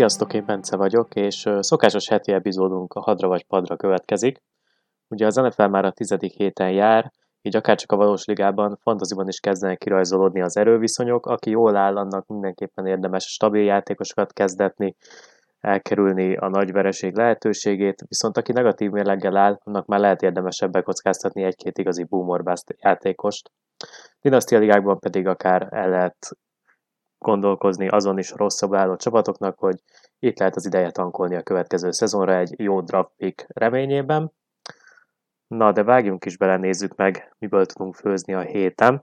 Sziasztok, én Bence vagyok, és szokásos heti epizódunk a Hadra vagy Padra következik. Ugye az NFL már a tizedik héten jár, így akárcsak a valós ligában, fantaziban is kezdenek kirajzolódni az erőviszonyok, aki jól áll, annak mindenképpen érdemes stabil játékosokat kezdetni, elkerülni a nagy vereség lehetőségét, viszont aki negatív mérleggel áll, annak már lehet érdemesebb bekockáztatni egy-két igazi boomer játékost. Dinasztia ligákban pedig akár el lehet gondolkozni azon is rosszabb álló csapatoknak, hogy itt lehet az ideje tankolni a következő szezonra egy jó draft pick reményében. Na, de vágjunk is bele, nézzük meg, miből tudunk főzni a héten.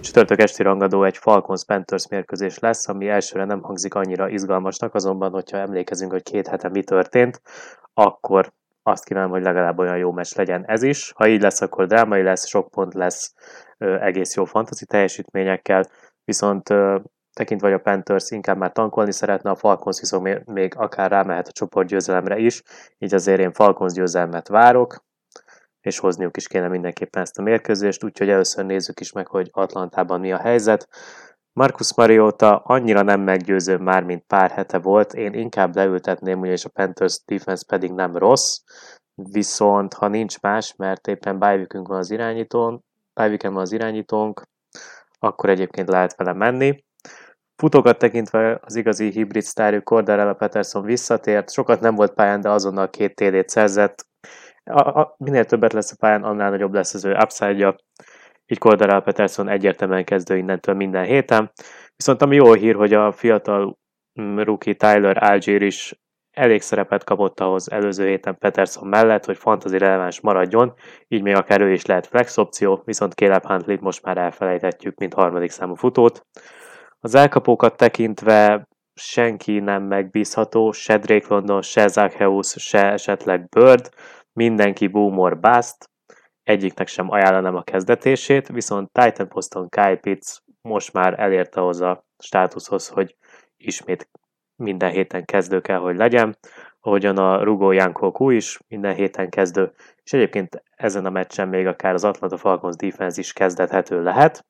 Csütörtök esti rangadó egy Falcons Panthers mérkőzés lesz, ami elsőre nem hangzik annyira izgalmasnak, azonban, hogyha emlékezünk, hogy két hete mi történt, akkor azt kívánom, hogy legalább olyan jó meccs legyen ez is. Ha így lesz, akkor drámai lesz, sok pont lesz, egész jó fantasy teljesítményekkel, viszont tekintve, hogy a Panthers inkább már tankolni szeretne, a Falcons viszont még akár rámehet a csoport győzelemre is, így azért én Falcons győzelmet várok, és hozniuk is kéne mindenképpen ezt a mérkőzést, úgyhogy először nézzük is meg, hogy Atlantában mi a helyzet. Marcus Mariota annyira nem meggyőző már, mint pár hete volt, én inkább leültetném, ugyanis a Panthers defense pedig nem rossz, viszont ha nincs más, mert éppen bájvikünk van az irányítón, bájviken van az irányítónk, akkor egyébként lehet vele menni. Futókat tekintve az igazi hibrid sztárjuk Cordarella Peterson visszatért, sokat nem volt pályán, de azonnal két TD-t szerzett. A, a, minél többet lesz a pályán, annál nagyobb lesz az ő upside-ja. Így Cordarella Peterson egyértelműen kezdő innentől minden héten. Viszont ami jó hír, hogy a fiatal mm, rookie Tyler Algier is elég szerepet kapott ahhoz előző héten Peterson mellett, hogy fantasy releváns maradjon, így még akár ő is lehet flex opció, viszont Caleb Huntley most már elfelejthetjük, mint harmadik számú futót. Az elkapókat tekintve senki nem megbízható, se Drake London, se Zacchaeus, se esetleg Bird, mindenki boom bust, egyiknek sem ajánlanám a kezdetését, viszont Titan Poston Kyle Pitts most már elérte ahhoz a státuszhoz, hogy ismét minden héten kezdő kell, hogy legyen, ahogyan a Rugo Jankókú is minden héten kezdő, és egyébként ezen a meccsen még akár az Atlanta Falcons defense is kezdethető lehet.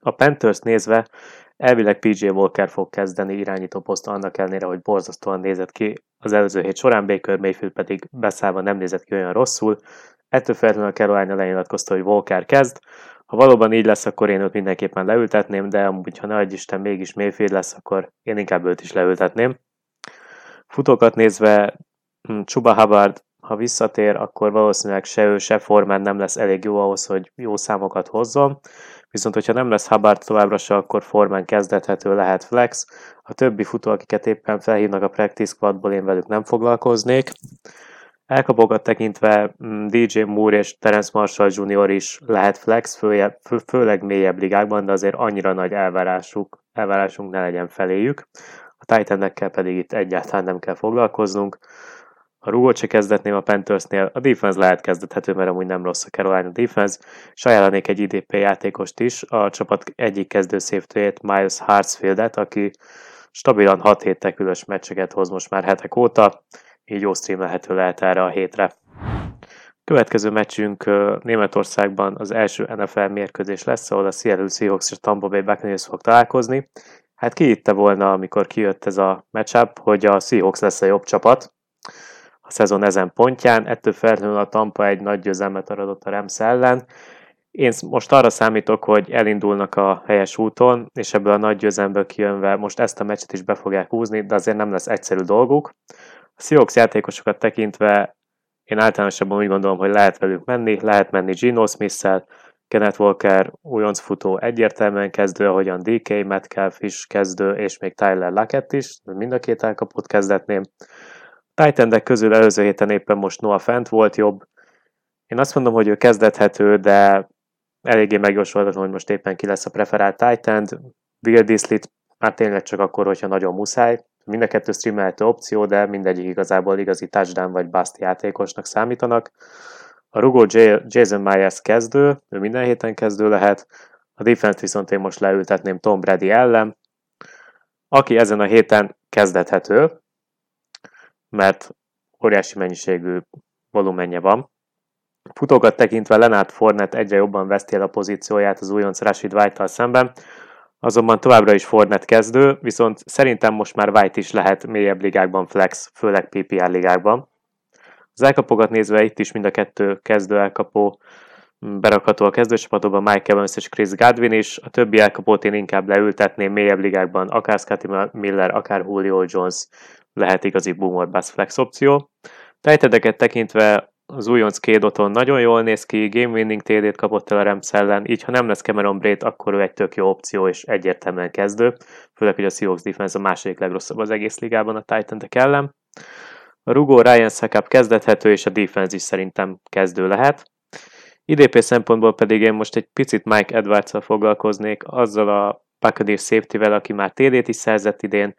A Panthers nézve Elvileg PJ Walker fog kezdeni irányító poszton annak ellenére, hogy borzasztóan nézett ki az előző hét során, Baker Mayfield pedig beszállva nem nézett ki olyan rosszul. Ettől feltétlenül a Carolina lenyilatkozta, hogy Walker kezd. Ha valóban így lesz, akkor én őt mindenképpen leültetném, de amúgy, ha nagy Isten mégis Mayfield lesz, akkor én inkább őt is leültetném. Futókat nézve, hm, Chuba Hubbard, ha visszatér, akkor valószínűleg se ő, se Formán nem lesz elég jó ahhoz, hogy jó számokat hozzon. Viszont, hogyha nem lesz Hubbard továbbra se, akkor formán kezdethető lehet flex. A többi futó, akiket éppen felhívnak a practice squadból, én velük nem foglalkoznék. Elkapogat tekintve mm, DJ Moore és Terence Marshall Jr. is lehet flex, főleg mélyebb ligákban, de azért annyira nagy elvárásuk, elvárásunk ne legyen feléjük. A titan pedig itt egyáltalán nem kell foglalkoznunk. A rúgót se kezdetném a Panthersnél, a defense lehet kezdethető, mert amúgy nem rossz a Carolina defense, és egy IDP játékost is, a csapat egyik kezdő safety Miles Hartsfieldet, aki stabilan 6 hét tekülös meccseket hoz most már hetek óta, így jó streamelhető lehet erre a hétre. Következő meccsünk Németországban az első NFL mérkőzés lesz, ahol a Seattle Seahawks és Tampa Bay Buccaneers fog találkozni. Hát ki itte volna, amikor kijött ez a matchup, hogy a Seahawks lesz a jobb csapat, a szezon ezen pontján, ettől feltétlenül a Tampa egy nagy győzelmet aradott a Rams ellen. Én most arra számítok, hogy elindulnak a helyes úton, és ebből a nagy győzelemből kijönve most ezt a meccset is be fogják húzni, de azért nem lesz egyszerű dolguk. A Seahawks játékosokat tekintve én általánosabban úgy gondolom, hogy lehet velük menni, lehet menni Gino Smith-szel, Kenneth Walker újonc futó egyértelműen kezdő, ahogyan DK Metcalf is kezdő, és még Tyler Lockett is, mind a két elkapott kezdetném. Titan közül előző héten éppen most Noah Fent volt jobb. Én azt mondom, hogy ő kezdethető, de eléggé megjósolhatom, hogy most éppen ki lesz a preferált Titan. Will Dislit már tényleg csak akkor, hogyha nagyon muszáj. Mind a kettő streamelhető opció, de mindegyik igazából igazi touchdown vagy bust játékosnak számítanak. A rugó Jason Myers kezdő, ő minden héten kezdő lehet. A defense viszont én most leültetném Tom Brady ellen, aki ezen a héten kezdethető, mert óriási mennyiségű volumenje van. Futókat tekintve Lenát Fornet egyre jobban veszti el a pozícióját az újonc Rashid White-tal szemben. Azonban továbbra is Fornet kezdő, viszont szerintem most már White is lehet mélyebb ligákban flex, főleg PPR ligákban. Az elkapogat nézve itt is mind a kettő kezdő elkapó berakható a kezdőcsapatokban Mike Evans és Chris Godwin is, a többi elkapót én inkább leültetném mélyebb ligákban, akár Scotty Miller, akár Julio Jones lehet igazi boomer bass flex opció. Tejtedeket tekintve az újonc Kédoton nagyon jól néz ki, game winning TD-t kapott el a Rams ellen, így ha nem lesz Cameron Braid, akkor ő egy tök jó opció és egyértelműen kezdő, főleg, hogy a Seahawks defense a második legrosszabb az egész ligában a titan ellen. A rugó Ryan Sackap kezdethető, és a defense is szerintem kezdő lehet. IDP szempontból pedig én most egy picit Mike edwards foglalkoznék, azzal a Buccaneers safety-vel, aki már TD-t is szerzett idén.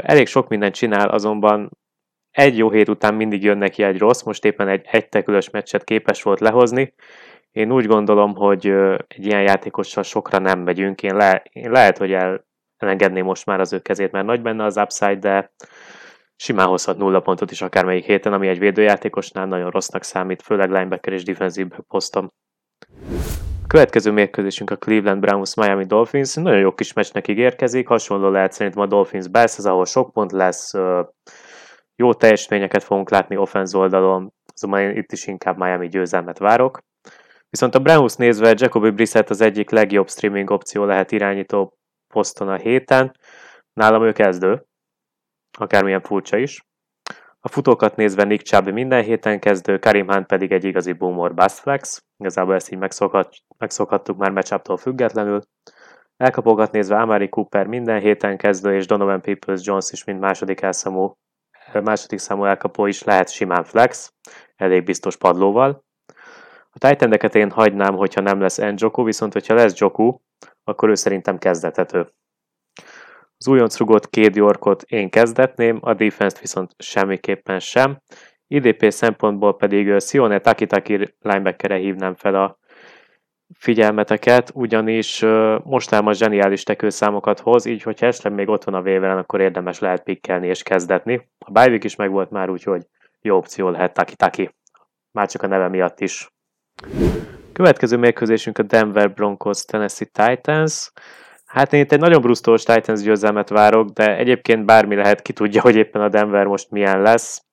Elég sok mindent csinál, azonban egy jó hét után mindig jön neki egy rossz, most éppen egy egytekülös meccset képes volt lehozni. Én úgy gondolom, hogy egy ilyen játékossal sokra nem megyünk. Én, le, én lehet, hogy el, elengedném most már az ő kezét, mert nagy benne az upside, de simán hozhat nulla pontot is akármelyik héten, ami egy védőjátékosnál nagyon rossznak számít, főleg linebacker és defensive posztom. Következő mérkőzésünk a Cleveland Browns Miami Dolphins. Nagyon jó kis meccsnek ígérkezik, hasonló lehet szerintem a Dolphins Bears, ahol sok pont lesz, jó teljesítményeket fogunk látni offense oldalon, azonban én itt is inkább Miami győzelmet várok. Viszont a Browns nézve Jacoby Brissett az egyik legjobb streaming opció lehet irányító poszton a héten. Nálam ő kezdő, akármilyen furcsa is. A futókat nézve Nick Chubb minden héten kezdő, Karim Hunt pedig egy igazi boomer bust flex. Igazából ezt így megszokhat, megszokhattuk már matchuptól függetlenül. Elkapogat nézve Amari Cooper minden héten kezdő, és Donovan Peoples-Jones is mint második elszámú második számú elkapó is lehet simán flex, elég biztos padlóval. A titan én hagynám, hogyha nem lesz Njoku, viszont hogyha lesz Joku, akkor ő szerintem kezdethető. Az újonc rugott két Yorkot én kezdetném, a defense viszont semmiképpen sem. IDP szempontból pedig Sione Takitaki linebackere hívnám fel a figyelmeteket, ugyanis most a zseniális tekőszámokat hoz, így hogyha esetleg még ott van a vévelen, akkor érdemes lehet pikkelni és kezdetni. A bye is meg volt már, úgyhogy jó opció lehet Taki-Taki. Már csak a neve miatt is. Következő mérkőzésünk a Denver Broncos Tennessee Titans. Hát én itt egy nagyon brusztós Titans győzelmet várok, de egyébként bármi lehet, ki tudja, hogy éppen a Denver most milyen lesz.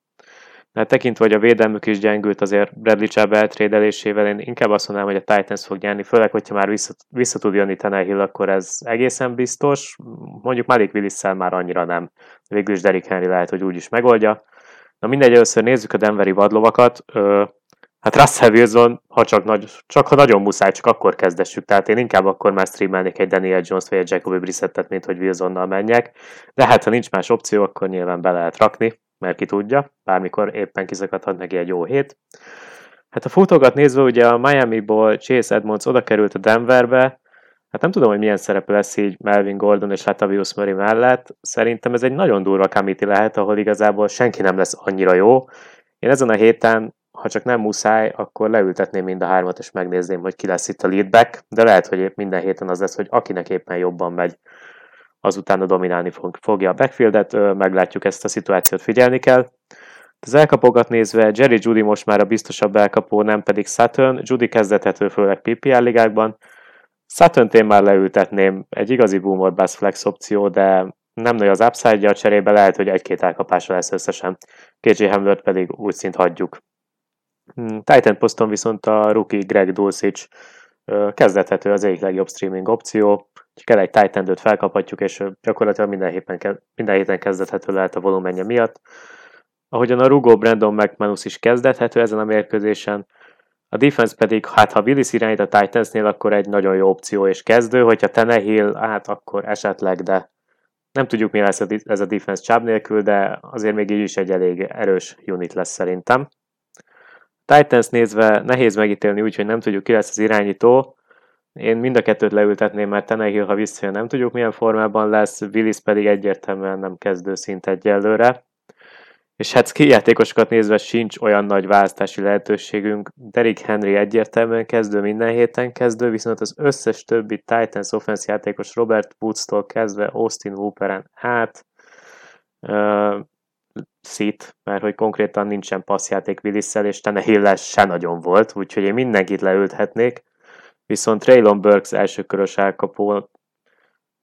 Mert tekintve, hogy a védelmük is gyengült azért Bradley Chubb eltrédelésével, én inkább azt mondanám, hogy a Titans fog nyerni, főleg, hogyha már vissza, vissza tud jönni Tannehill, akkor ez egészen biztos. Mondjuk Malik willis már annyira nem. Végül is Derrick Henry lehet, hogy úgy is megoldja. Na mindegy, először nézzük a Denveri vadlovakat. Ö, hát Russell Wilson, ha csak, nagy, csak ha nagyon muszáj, csak akkor kezdessük. Tehát én inkább akkor már streamelnék egy Daniel Jones vagy egy Jacoby Brissettet, mint hogy Wilsonnal menjek. De hát ha nincs más opció, akkor nyilván be lehet rakni mert ki tudja, bármikor éppen kiszakadhat neki egy jó hét. Hát a futókat nézve, ugye a Miami-ból Chase Edmonds oda került a Denverbe, hát nem tudom, hogy milyen szerepe lesz így Melvin Gordon és Latavius Murray mellett. Szerintem ez egy nagyon durva kamiti lehet, ahol igazából senki nem lesz annyira jó. Én ezen a héten, ha csak nem muszáj, akkor leültetném mind a hármat, és megnézném, hogy ki lesz itt a leadback, de lehet, hogy épp minden héten az lesz, hogy akinek éppen jobban megy azután dominálni fog, fogja a backfieldet, meglátjuk ezt a szituációt, figyelni kell. Az elkapogat nézve Jerry Judy most már a biztosabb elkapó, nem pedig Sutton. Judy kezdethető főleg PPR ligákban. sutton én már leültetném, egy igazi boomer bass flex opció, de nem nagy az upside a cserébe lehet, hogy egy-két elkapása lesz összesen. KJ Hamlert pedig úgy szint hagyjuk. Hmm, Titan poszton viszont a rookie Greg Dulcich kezdethető az egyik legjobb streaming opció kell egy titan felkaphatjuk, és gyakorlatilag minden héten, minden héten kezdethető lehet a volumenje miatt. Ahogyan a rugó Brandon McManus is kezdethető ezen a mérkőzésen, a defense pedig, hát ha Willis irányít a Titansnél, akkor egy nagyon jó opció és kezdő, hogyha Tenehill, hát akkor esetleg, de nem tudjuk mi lesz ez a defense csáb nélkül, de azért még így is egy elég erős unit lesz szerintem. Titans nézve nehéz megítélni úgy, hogy nem tudjuk ki lesz az irányító, én mind a kettőt leültetném, mert Tenehill, ha visszajön, nem tudjuk milyen formában lesz, Willis pedig egyértelműen nem kezdő szint egyelőre. És hát játékosokat nézve sincs olyan nagy választási lehetőségünk. Derek Henry egyértelműen kezdő, minden héten kezdő, viszont az összes többi Titans offense játékos Robert Woods-tól kezdve Austin Hooperen át szít, mert hogy konkrétan nincsen passzjáték willis és Tenehill se nagyon volt, úgyhogy én mindenkit leülthetnék. Viszont Traylon Burks elsőkörös elkapó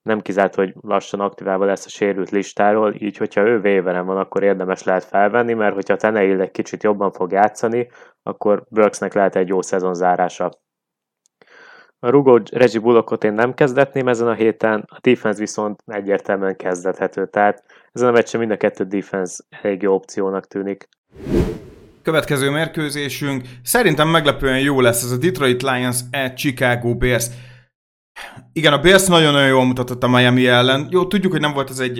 nem kizárt, hogy lassan aktiválva lesz a sérült listáról, így hogyha ő vévelem van, akkor érdemes lehet felvenni, mert hogyha Tenehill egy kicsit jobban fog játszani, akkor Brooksnek lehet egy jó szezon zárása. A rugó Reggie Bullockot én nem kezdetném ezen a héten, a defense viszont egyértelműen kezdethető, tehát ezen a meccsen mind a kettő defense elég jó opciónak tűnik. Következő mérkőzésünk szerintem meglepően jó lesz ez a Detroit Lions at Chicago Bears. Igen, a Bears nagyon-nagyon jól mutatott a Miami ellen. Jó, tudjuk, hogy nem volt ez egy,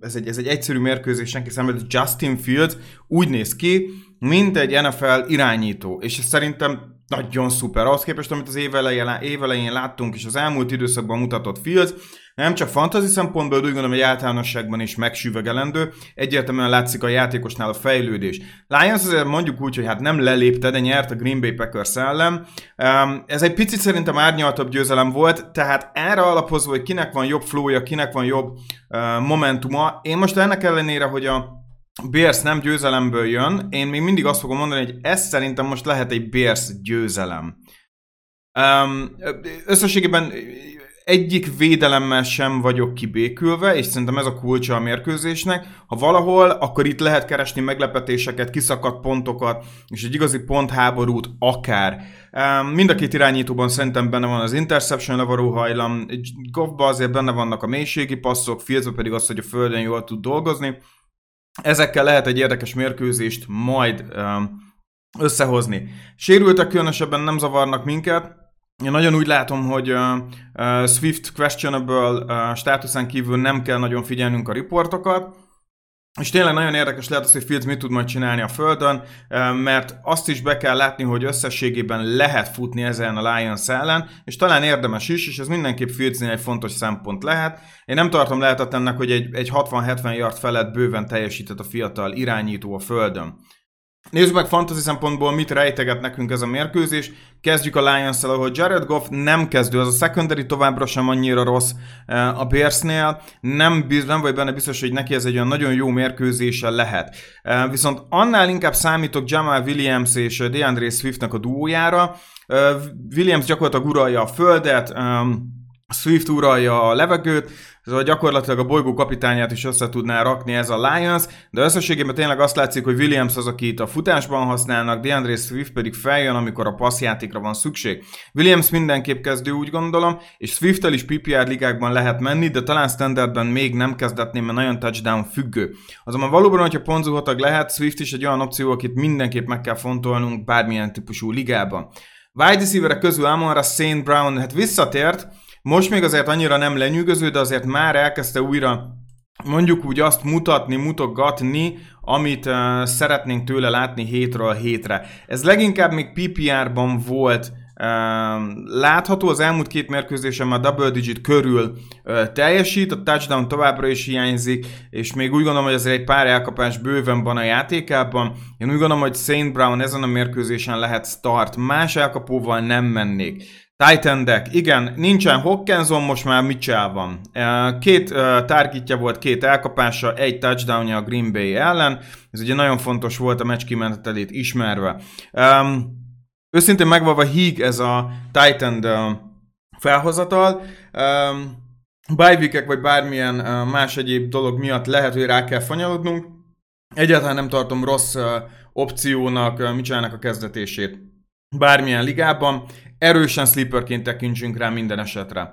ez egy, ez egy egyszerű mérkőzés senki számára, Justin Fields úgy néz ki, mint egy NFL irányító, és ez szerintem nagyon szuper. Ahhoz képest, amit az évelején, évelején láttunk, és az elmúlt időszakban mutatott Fields, nem csak fantasy szempontból, de úgy gondolom, hogy általánosságban is megsüvegelendő. Egyértelműen látszik a játékosnál a fejlődés. Lions azért mondjuk úgy, hogy hát nem lelépte, de nyert a Green Bay Packers ellen. Ez egy picit szerintem árnyaltabb győzelem volt, tehát erre alapozva, hogy kinek van jobb flója, kinek van jobb momentuma. Én most ennek ellenére, hogy a Bears nem győzelemből jön, én még mindig azt fogom mondani, hogy ez szerintem most lehet egy Bears győzelem. Um, összességében egyik védelemmel sem vagyok kibékülve, és szerintem ez a kulcsa a mérkőzésnek. Ha valahol, akkor itt lehet keresni meglepetéseket, kiszakadt pontokat, és egy igazi pontháborút akár. Mind a két irányítóban szerintem benne van az interception levaró hajlam, Goffba azért benne vannak a mélységi passzok, Fieldsbe pedig az, hogy a földön jól tud dolgozni. Ezekkel lehet egy érdekes mérkőzést majd összehozni. Sérültek különösebben nem zavarnak minket, én nagyon úgy látom, hogy uh, Swift questionable uh, státuszán kívül nem kell nagyon figyelnünk a riportokat, és tényleg nagyon érdekes lehet az, hogy Fields mit tud majd csinálni a földön, mert azt is be kell látni, hogy összességében lehet futni ezen a Lions ellen, és talán érdemes is, és ez mindenképp Fieldsnél egy fontos szempont lehet. Én nem tartom lehetetlennek, hogy egy, egy 60-70 yard felett bőven teljesített a fiatal irányító a földön. Nézzük meg fantasy szempontból, mit rejteget nekünk ez a mérkőzés. Kezdjük a lions ahol Jared Goff nem kezdő, az a secondary továbbra sem annyira rossz eh, a Bearsnél. Nem, nem vagy benne biztos, hogy neki ez egy olyan nagyon jó mérkőzése lehet. Eh, viszont annál inkább számítok Jamal Williams és DeAndre Swiftnek a duójára. Eh, Williams gyakorlatilag uralja a földet, Swift uralja a levegőt, Szóval gyakorlatilag a bolygó kapitányát is össze tudná rakni ez a Lions, de összességében tényleg azt látszik, hogy Williams az, akit a futásban használnak, DeAndre Swift pedig feljön, amikor a passzjátékra van szükség. Williams mindenképp kezdő, úgy gondolom, és Swift-tel is PPR ligákban lehet menni, de talán standardben még nem kezdetném, mert nagyon touchdown függő. Azonban valóban, hogyha ponzuhatag lehet, Swift is egy olyan opció, akit mindenképp meg kell fontolnunk bármilyen típusú ligában. Wide receiverek közül Amonra St. Brown hát visszatért, most még azért annyira nem lenyűgöző, de azért már elkezdte újra mondjuk úgy azt mutatni, mutogatni, amit uh, szeretnénk tőle látni hétről hétre. Ez leginkább még PPR-ban volt uh, látható, az elmúlt két mérkőzésen már double digit körül uh, teljesít, a touchdown továbbra is hiányzik, és még úgy gondolom, hogy azért egy pár elkapás bőven van a játékában. Én úgy gondolom, hogy Saint Brown ezen a mérkőzésen lehet start, más elkapóval nem mennék. Titan deck, igen, nincsen Hawkinson, most már Mitchell van. Két targetja volt, két elkapása, egy touchdownja a Green Bay ellen. Ez ugye nagyon fontos volt a meccs kimenetelét ismerve. Um, őszintén megvalva híg ez a Titan felhozatal. Bajvikek vagy bármilyen más egyéb dolog miatt lehet, hogy rá kell fanyalodnunk. Egyáltalán nem tartom rossz opciónak uh, a kezdetését bármilyen ligában erősen sleeperként tekintsünk rá minden esetre.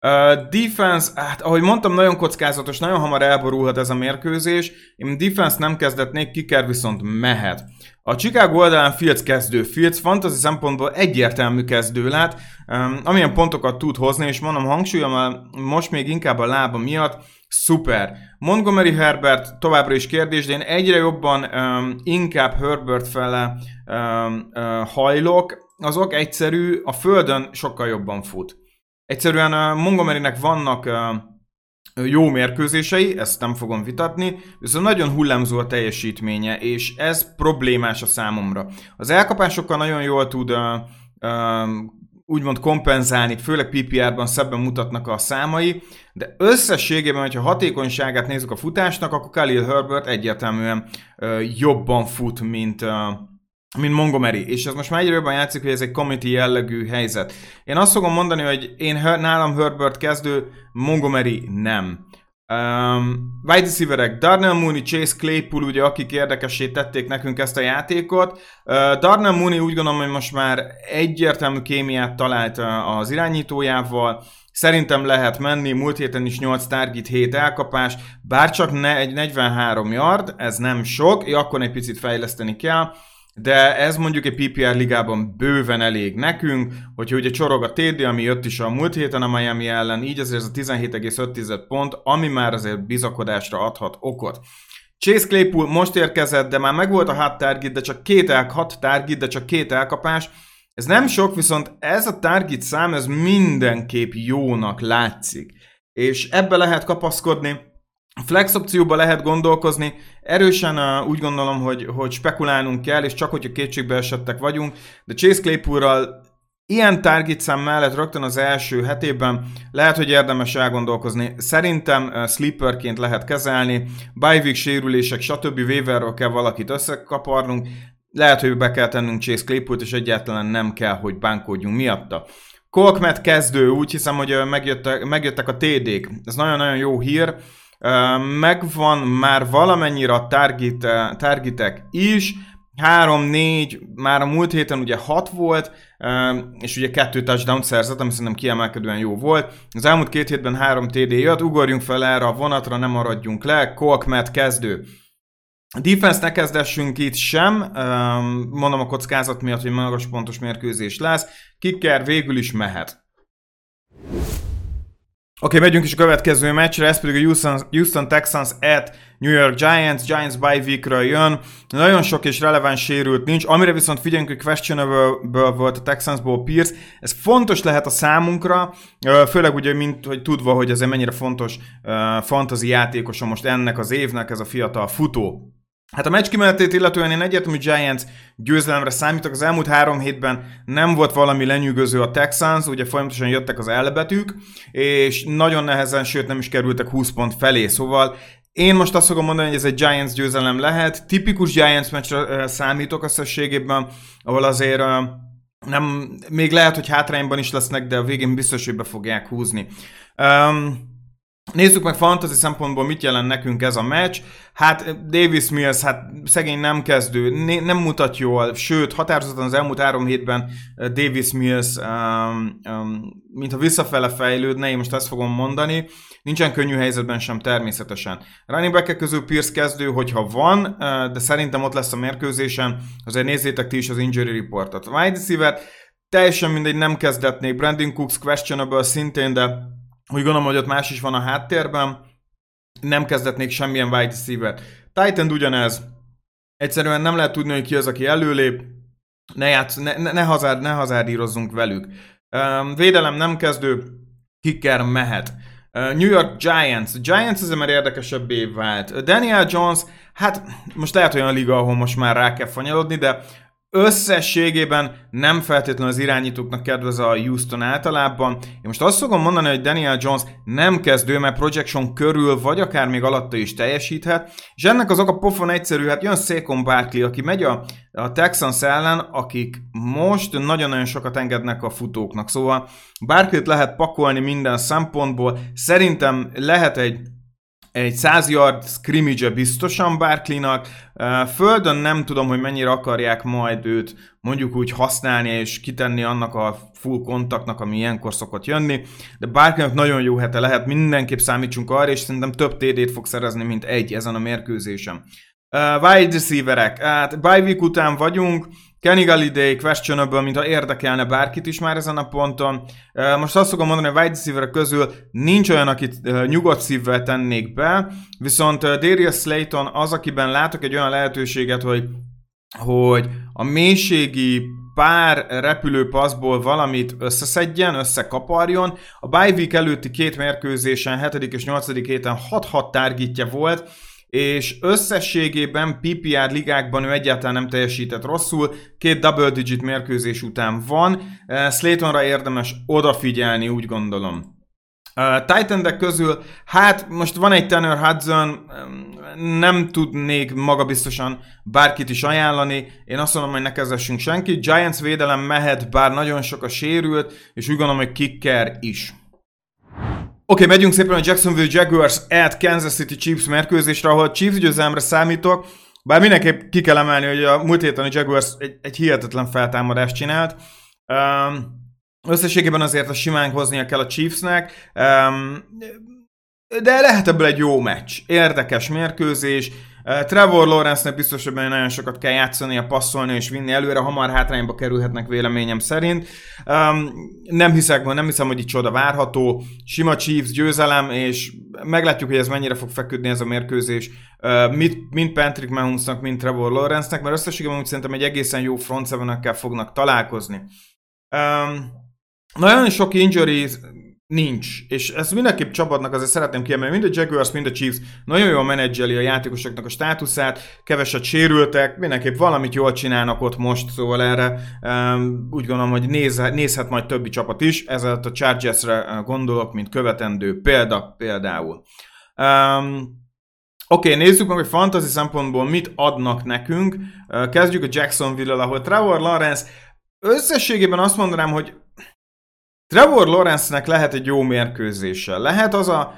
Uh, defense, hát ahogy mondtam, nagyon kockázatos, nagyon hamar elborulhat ez a mérkőzés. Én defense nem kezdetnék, kiker viszont mehet. A Chicago oldalán Fields kezdő. Fields fantasy szempontból egyértelmű kezdő lát, um, amilyen pontokat tud hozni, és mondom hangsúlyom, most még inkább a lába miatt, szuper. Montgomery Herbert továbbra is kérdés, de én egyre jobban um, inkább Herbert fele um, uh, hajlok, az ok egyszerű, a földön sokkal jobban fut. Egyszerűen a Montgomerynek vannak jó mérkőzései, ezt nem fogom vitatni, viszont nagyon hullámzó a teljesítménye, és ez problémás a számomra. Az elkapásokkal nagyon jól tud uh, uh, úgymond kompenzálni, főleg PPR-ban szebben mutatnak a számai, de összességében, hogyha hatékonyságát nézzük a futásnak, akkor Khalil Herbert egyértelműen uh, jobban fut, mint, uh, mint Montgomery, és ez most már egyre jobban játszik, hogy ez egy committee jellegű helyzet. Én azt fogom mondani, hogy én nálam Herbert kezdő, Montgomery nem. Um, wide receiverek, Darnell Mooney, Chase Claypool, ugye, akik érdekessé tették nekünk ezt a játékot. Uh, Darnell Mooney úgy gondolom, hogy most már egyértelmű kémiát talált az irányítójával. Szerintem lehet menni, múlt héten is 8 target, 7 elkapás, bár csak ne, egy 43 yard, ez nem sok, akkor egy picit fejleszteni kell de ez mondjuk egy PPR ligában bőven elég nekünk, hogyha ugye csorog a TD, ami jött is a múlt héten a Miami ellen, így azért ez a 17,5 pont, ami már azért bizakodásra adhat okot. Chase Claypool most érkezett, de már megvolt a hat target, de csak két el, hat target, de csak két elkapás. Ez nem sok, viszont ez a target szám, ez mindenképp jónak látszik. És ebbe lehet kapaszkodni, Flex opcióba lehet gondolkozni, erősen uh, úgy gondolom, hogy, hogy spekulálnunk kell, és csak hogyha kétségbe esettek vagyunk, de Chase Claypoolral ilyen target szám mellett rögtön az első hetében lehet, hogy érdemes elgondolkozni. Szerintem uh, sleeperként lehet kezelni, bye sérülések, stb. waiverről kell valakit összekaparnunk, lehet, hogy be kell tennünk Chase Claypoolt, és egyáltalán nem kell, hogy bánkódjunk miatta. Colkmet kezdő, úgy hiszem, hogy megjöttek, megjöttek a TD-k. Ez nagyon-nagyon jó hír megvan már valamennyire a target, targetek is, 3-4, már a múlt héten ugye 6 volt, és ugye 2 touchdown szerzett, ami szerintem kiemelkedően jó volt. Az elmúlt két hétben 3 TD jött, ugorjunk fel erre a vonatra, nem maradjunk le, Colkmet kezdő. A defense ne kezdessünk itt sem, mondom a kockázat miatt, hogy magas pontos mérkőzés lesz, kicker végül is mehet. Oké, okay, megyünk is a következő meccsre, ez pedig a Houston, Houston Texans at New York Giants, Giants by week jön. Nagyon sok és releváns sérült nincs, amire viszont figyeljünk, hogy questionable volt a Texansból Pierce. Ez fontos lehet a számunkra, főleg ugye, mint hogy tudva, hogy ez mennyire fontos fantasy játékosa most ennek az évnek, ez a fiatal futó. Hát a meccs kimenetét illetően én egyértelmű Giants győzelemre számítok. Az elmúlt három hétben nem volt valami lenyűgöző a Texans, ugye folyamatosan jöttek az elbetűk, és nagyon nehezen, sőt nem is kerültek 20 pont felé, szóval én most azt fogom mondani, hogy ez egy Giants győzelem lehet. Tipikus Giants meccsre számítok összességében, ahol azért nem, még lehet, hogy hátrányban is lesznek, de a végén biztos, hogy be fogják húzni. Um, Nézzük meg fantasy szempontból, mit jelent nekünk ez a meccs. Hát Davis Mills, hát szegény nem kezdő, nem mutat jól, sőt, határozottan az elmúlt három hétben Davis Mills, um, um, mintha visszafele fejlődne, én most ezt fogom mondani, nincsen könnyű helyzetben sem természetesen. Running back közül Pierce kezdő, hogyha van, de szerintem ott lesz a mérkőzésen, azért nézzétek ti is az injury reportot. Wide receiver, teljesen mindegy, nem kezdetnék, Brandon Cooks questionable szintén, de úgy gondolom, hogy ott más is van a háttérben, nem kezdetnék semmilyen wide receiver. Titan ugyanez. Egyszerűen nem lehet tudni, hogy ki az, aki előlép. Ne, játsz, ne, ne, ne, hazár, ne hazárdírozzunk velük. Védelem nem kezdő, kicker mehet. New York Giants. Giants ez már érdekesebbé vált. Daniel Jones, hát most lehet olyan liga, ahol most már rá kell fanyalodni, de összességében nem feltétlenül az irányítóknak kedvez a Houston általában. Én most azt fogom mondani, hogy Daniel Jones nem kezdő, mert projection körül, vagy akár még alatta is teljesíthet, és ennek az oka pofon egyszerű, hát jön Saquon Barkley, aki megy a, a Texans ellen, akik most nagyon-nagyon sokat engednek a futóknak, szóval Barkley-t lehet pakolni minden szempontból, szerintem lehet egy egy 100 yard scrimmage biztosan Barkley-nak. Földön nem tudom, hogy mennyire akarják majd őt mondjuk úgy használni és kitenni annak a full kontaktnak, ami ilyenkor szokott jönni, de Barkley-nak nagyon jó hete lehet, mindenképp számítsunk arra, és szerintem több TD-t fog szerezni, mint egy ezen a mérkőzésen. Uh, wide receiverek, hát bye week után vagyunk, Kenny Galladay questionable, mintha érdekelne bárkit is már ezen a ponton. Most azt fogom mondani, hogy wide receiver közül nincs olyan, akit nyugodt szívvel tennék be, viszont Darius Slayton az, akiben látok egy olyan lehetőséget, hogy, hogy a mélységi pár repülő valamit összeszedjen, összekaparjon. A bye week előtti két mérkőzésen, 7. és 8. héten 6-6 targetja volt, és összességében PPR ligákban ő egyáltalán nem teljesített rosszul, két double digit mérkőzés után van, eh, Slaytonra érdemes odafigyelni, úgy gondolom. Uh, titan közül, hát most van egy Tanner Hudson, nem tudnék magabiztosan bárkit is ajánlani, én azt mondom, hogy ne kezdessünk senki. Giants védelem mehet, bár nagyon sok a sérült, és úgy gondolom, hogy kicker is. Oké, okay, megyünk szépen a Jacksonville Jaguars at Kansas City Chiefs mérkőzésre, ahol Chiefs győzelemre számítok, bár mindenképp ki kell emelni, hogy a múlt héten a Jaguars egy, egy hihetetlen feltámadást csinált. Um, összességében azért a simán hoznia kell a Chiefsnek, um, de lehet ebből egy jó meccs. Érdekes mérkőzés, Trevor Lawrence-nek biztos, hogy nagyon sokat kell játszani, a passzolni és vinni előre, hamar hátrányba kerülhetnek véleményem szerint. Um, nem hiszek, nem hiszem, hogy itt csoda várható. Sima Chiefs győzelem, és meglátjuk, hogy ez mennyire fog feküdni ez a mérkőzés. Uh, mit, mind Patrick Mahomesnak, mind Trevor Lawrence-nek, mert összességében úgy szerintem egy egészen jó front fognak találkozni. Um, nagyon sok injury Nincs. És ezt mindenképp csapatnak azért szeretném kiemelni, mind a Jaguars, mind a Chiefs nagyon jól menedzseli a játékosoknak a státuszát, keveset sérültek, mindenképp valamit jól csinálnak ott most, szóval erre um, úgy gondolom, hogy néz, nézhet majd többi csapat is, ezzel a Chargers-re gondolok, mint követendő példa például. Um, Oké, okay, nézzük meg, hogy fantasy szempontból mit adnak nekünk. Kezdjük a Jacksonville-el, ahol Trevor Lawrence összességében azt mondanám, hogy Trevor Lawrence-nek lehet egy jó mérkőzése. Lehet az a...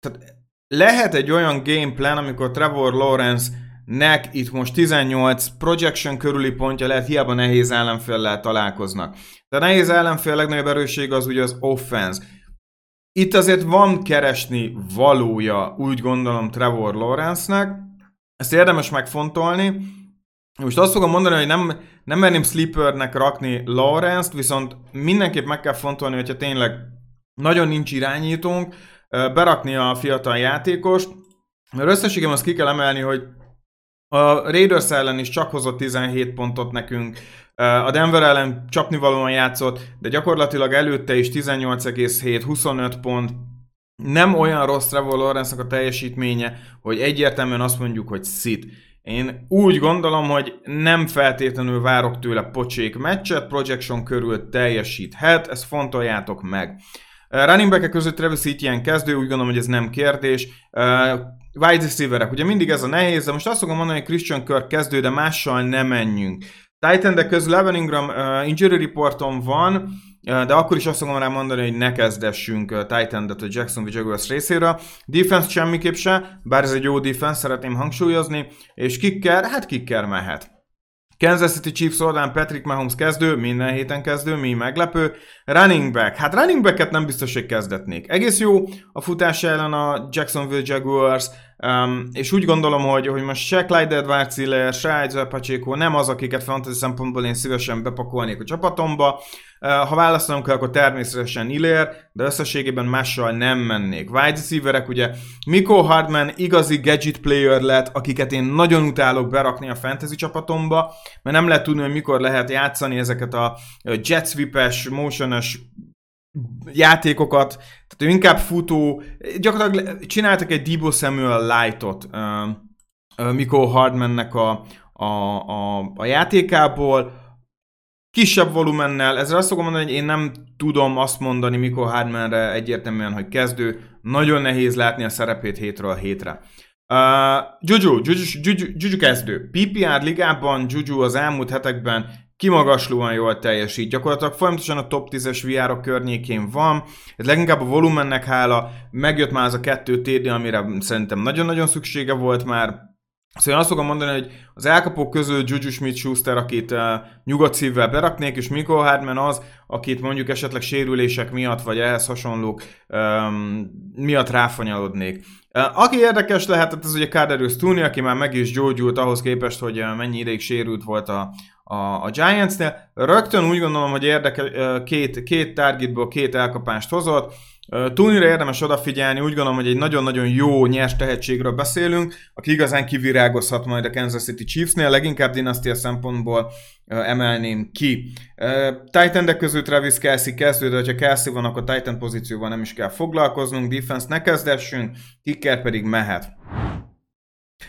Tehát lehet egy olyan game plan, amikor Trevor Lawrence nek itt most 18 projection körüli pontja lehet, hiába nehéz ellenféllel találkoznak. De nehéz ellenfél legnagyobb erősség az ugye az offense. Itt azért van keresni valója, úgy gondolom Trevor Lawrence-nek. Ezt érdemes megfontolni. Most azt fogom mondani, hogy nem, nem merném sleepernek rakni Lawrence-t, viszont mindenképp meg kell fontolni, hogyha tényleg nagyon nincs irányítónk, berakni a fiatal játékost, mert összességében azt ki kell emelni, hogy a Raiders ellen is csak hozott 17 pontot nekünk, a Denver ellen csapnivalóan játszott, de gyakorlatilag előtte is 18,7-25 pont, nem olyan rossz Trevor lawrence a teljesítménye, hogy egyértelműen azt mondjuk, hogy szit. Én úgy gondolom, hogy nem feltétlenül várok tőle pocsék meccset, projection körül teljesíthet, ezt fontoljátok meg. Running back között Travis Etienne kezdő, úgy gondolom, hogy ez nem kérdés. Wide receiverek, ugye mindig ez a nehéz, de most azt fogom mondani, hogy Christian Kirk kezdő, de mással nem menjünk. Titan közül Evan Ingram uh, injury reporton van, de akkor is azt fogom rá mondani, hogy ne kezdessünk Titan-et a Jacksonville Jaguars részéről. Defense semmiképp se, bár ez egy jó defense, szeretném hangsúlyozni, és kicker, hát kicker mehet. Kansas City Chiefs oldalán Patrick Mahomes kezdő, minden héten kezdő, mi meglepő. Running back, hát running backet nem biztos, hogy kezdetnék. Egész jó a futás ellen a Jacksonville Jaguars, um, és úgy gondolom, hogy, hogy most se Clyde edwards se Pacheco nem az, akiket fantasy szempontból én szívesen bepakolnék a csapatomba. Ha választanom kell, akkor természetesen Ilér, de összességében mással nem mennék. Wide receiverek, ugye Miko Hardman igazi gadget player lett, akiket én nagyon utálok berakni a fantasy csapatomba, mert nem lehet tudni, hogy mikor lehet játszani ezeket a jet sweep-es, motion-es játékokat, tehát ő inkább futó, gyakorlatilag csináltak egy Debo Samuel Light-ot Miko Hardmannek a, a, a, a játékából, kisebb volumennel, ezzel azt fogom mondani, hogy én nem tudom azt mondani mikor Hardmanre egyértelműen, hogy kezdő, nagyon nehéz látni a szerepét hétről hétre. Uh, Juju, Juju, Juju, Juju kezdő. PPR ligában Juju az elmúlt hetekben kimagaslóan jól teljesít. Gyakorlatilag folyamatosan a top 10-es VR környékén van. Ez leginkább a volumennek hála. Megjött már az a kettő TD, amire szerintem nagyon-nagyon szüksége volt már Szóval én azt fogom mondani, hogy az elkapók közül Juju Smith-Schuster, akit uh, nyugodt szívvel beraknék, és Mikko Hardman az, akit mondjuk esetleg sérülések miatt, vagy ehhez hasonlók um, miatt ráfanyalodnék. Uh, aki érdekes lehetett, az ugye Kaderius Tooney, aki már meg is gyógyult ahhoz képest, hogy uh, mennyi ideig sérült volt a, a, a Giants-nél. Rögtön úgy gondolom, hogy érdekel, uh, két, két targetból két elkapást hozott, Túlnyira érdemes odafigyelni, úgy gondolom, hogy egy nagyon-nagyon jó nyers tehetségről beszélünk, aki igazán kivirágozhat majd a Kansas City Chiefsnél, leginkább dinasztia szempontból emelném ki. titan közül Travis Kelsey kezdő, de ha Kelsey van, akkor Titan pozícióval nem is kell foglalkoznunk, defense ne kezdessünk, kicker pedig mehet.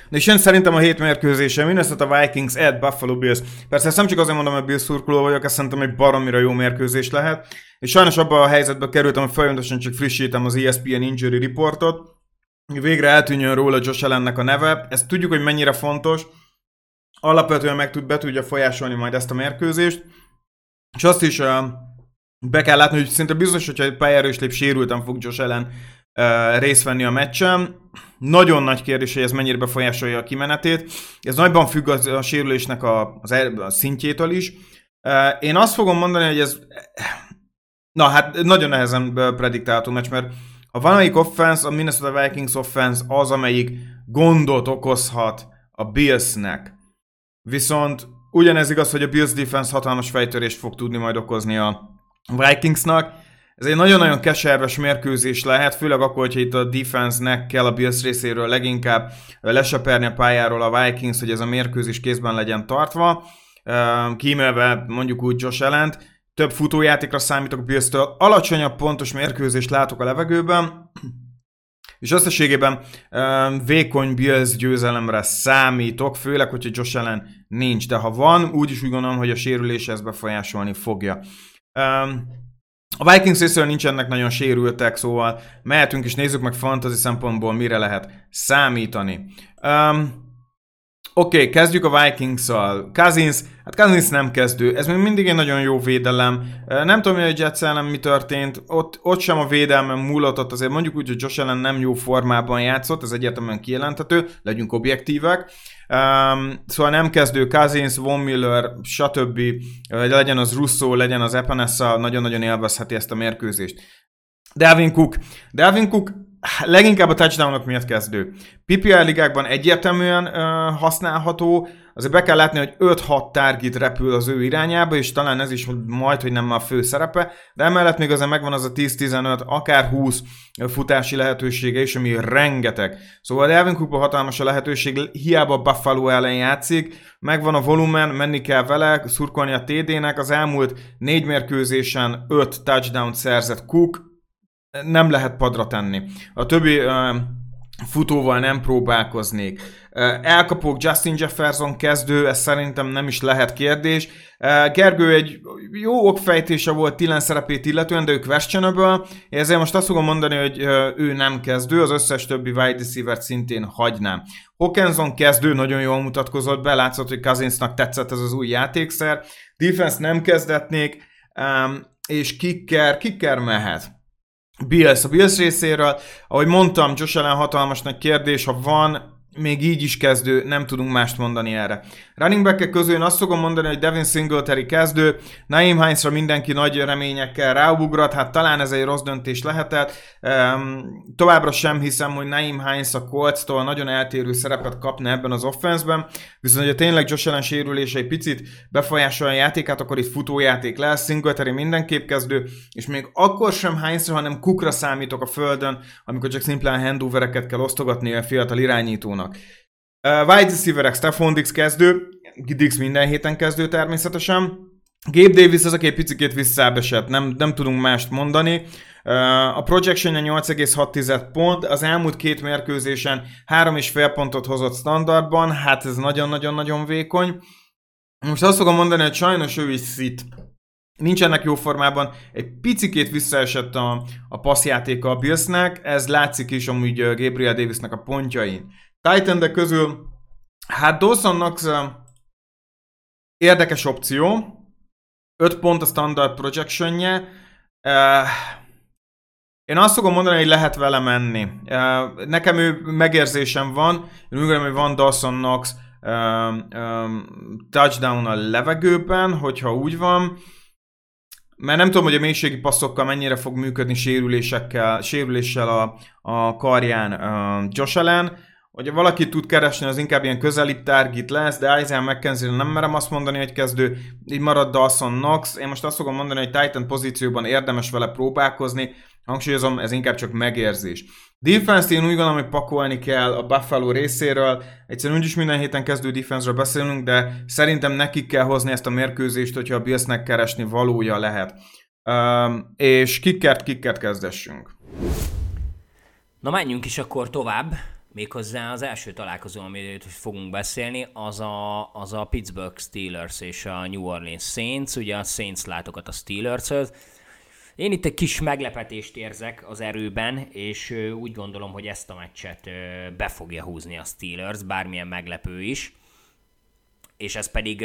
De és én szerintem a hét mérkőzése Minnesota Vikings at Buffalo Bills. Persze ezt nem csak azért mondom, hogy Bills szurkoló vagyok, ezt szerintem egy baromira jó mérkőzés lehet. és sajnos abban a helyzetbe kerültem, hogy folyamatosan csak frissítem az ESPN Injury Reportot, végre eltűnjön róla Josh Allennek a neve. Ezt tudjuk, hogy mennyire fontos. Alapvetően meg tud, be tudja folyásolni majd ezt a mérkőzést. És azt is be kell látni, hogy szinte biztos, hogyha egy pályára is lép sérültem fog Josh Allen részt venni a meccsen. Nagyon nagy kérdés, hogy ez mennyire befolyásolja a kimenetét. Ez nagyban függ a, a sérülésnek a, a szintjétől is. Én azt fogom mondani, hogy ez Na hát nagyon nehezen prediktálható meccs, mert a valamelyik offense, a Minnesota Vikings offense az, amelyik gondot okozhat a Billsnek. Viszont ugyanez igaz, hogy a Bills defense hatalmas fejtörést fog tudni majd okozni a Vikingsnak. Ez egy nagyon-nagyon keserves mérkőzés lehet, főleg akkor, hogyha itt a defense-nek kell a Bills részéről leginkább leseperni a pályáról a Vikings, hogy ez a mérkőzés kézben legyen tartva. Kímélve mondjuk úgy Josh Allen-t több futójátékra számítok Bills-től, alacsonyabb pontos mérkőzést látok a levegőben, és összességében um, vékony Bills győzelemre számítok, főleg, hogyha Josh Allen nincs, de ha van, úgyis úgy gondolom, hogy a sérülés ezt befolyásolni fogja. A Vikings részéről nincsenek nagyon sérültek, szóval mehetünk és nézzük meg fantasy szempontból, mire lehet számítani. Um, Oké, okay, kezdjük a Vikings-szal. Cousins, hát Cousins nem kezdő, ez még mindig egy nagyon jó védelem. Nem tudom, hogy a Jets ellen mi történt, ott, ott sem a védelmen múlott, ott azért mondjuk úgy, hogy Josh Allen nem jó formában játszott, ez egyértelműen kijelentető, legyünk objektívek. Um, szóval nem kezdő Cousins, Von Miller, stb. legyen az Russo, legyen az Epenessa, nagyon-nagyon élvezheti ezt a mérkőzést. Delvin Cook. Delvin Cook leginkább a touchdownok miatt kezdő. PPR ligákban egyértelműen uh, használható, azért be kell látni, hogy 5-6 target repül az ő irányába, és talán ez is majd, hogy nem a fő szerepe, de emellett még azért megvan az a 10-15, akár 20 futási lehetősége is, ami rengeteg. Szóval Elvin Cooper hatalmas a lehetőség, hiába Buffalo ellen játszik, megvan a volumen, menni kell vele, szurkolni a TD-nek, az elmúlt négy mérkőzésen 5 touchdown szerzett Cook, nem lehet padra tenni. A többi futóval nem próbálkoznék. Elkapok Justin Jefferson kezdő, ez szerintem nem is lehet kérdés. Gergő egy jó okfejtése volt Tillen szerepét illetően, de ő questionable, ezért most azt fogom mondani, hogy ő nem kezdő, az összes többi wide receiver szintén hagynám. Hawkinson kezdő, nagyon jól mutatkozott be, látszott, hogy Cousinsnak tetszett ez az új játékszer. Defense nem kezdetnék, és kicker, kicker mehet. Bills a Bills részéről. Ahogy mondtam, Josh Allen hatalmas kérdés, ha van, még így is kezdő, nem tudunk mást mondani erre. Running back közül én azt fogom mondani, hogy Devin Singletary kezdő, Naim Heinzra mindenki nagy reményekkel ráugrat, hát talán ez egy rossz döntés lehetett. Um, továbbra sem hiszem, hogy Naim Heinz a Colts-tól nagyon eltérő szerepet kapna ebben az offenszben, viszont hogyha tényleg Josh Allen sérülése egy picit befolyásolja a játékát, akkor itt futójáték lesz, Singletary mindenképp kezdő, és még akkor sem Heinzra, hanem Cookra számítok a földön, amikor csak szimplán handovereket kell osztogatni a fiatal irányítónak. Uh, wide receiverek, Stephon Dix kezdő, Dix minden héten kezdő természetesen. Gabe Davis az, aki egy picit visszábesett, nem, nem tudunk mást mondani. Uh, a projection 8,6 pont, az elmúlt két mérkőzésen 3,5 pontot hozott standardban, hát ez nagyon-nagyon-nagyon vékony. Most azt fogom mondani, hogy sajnos ő is szit. Nincsenek jó formában, egy picikét visszaesett a, a passzjátéka a Billsnek, ez látszik is amúgy Gabriel Davisnek a pontjain. Titan de közül, hát Dawson Knox érdekes opció, 5 pont a standard projectionje, én azt fogom mondani, hogy lehet vele menni. Nekem ő megérzésem van, én úgy hogy van Dawson Knox touchdown a levegőben, hogyha úgy van, mert nem tudom, hogy a mélységi passzokkal mennyire fog működni sérülésekkel, sérüléssel a, a karján uh, Josh Allen, hogy valaki tud keresni, az inkább ilyen közeli target lesz, de Isaiah mckenzie nem merem azt mondani, hogy kezdő, így marad Dawson Knox. Én most azt fogom mondani, hogy Titan pozícióban érdemes vele próbálkozni, hangsúlyozom, ez inkább csak megérzés. Defense-t én úgy gondolom, hogy pakolni kell a Buffalo részéről. Egyszerűen úgyis minden héten kezdő defense beszélünk, de szerintem nekik kell hozni ezt a mérkőzést, hogyha a Billsnek keresni valója lehet. Um, és kikkert, kikkert kezdessünk. Na menjünk is akkor tovább. Méghozzá az első találkozó, amiről fogunk beszélni, az a, az a Pittsburgh Steelers és a New Orleans Saints. Ugye a Saints látogat a Steelers-höz. Én itt egy kis meglepetést érzek az erőben, és úgy gondolom, hogy ezt a meccset be fogja húzni a Steelers, bármilyen meglepő is. És ez pedig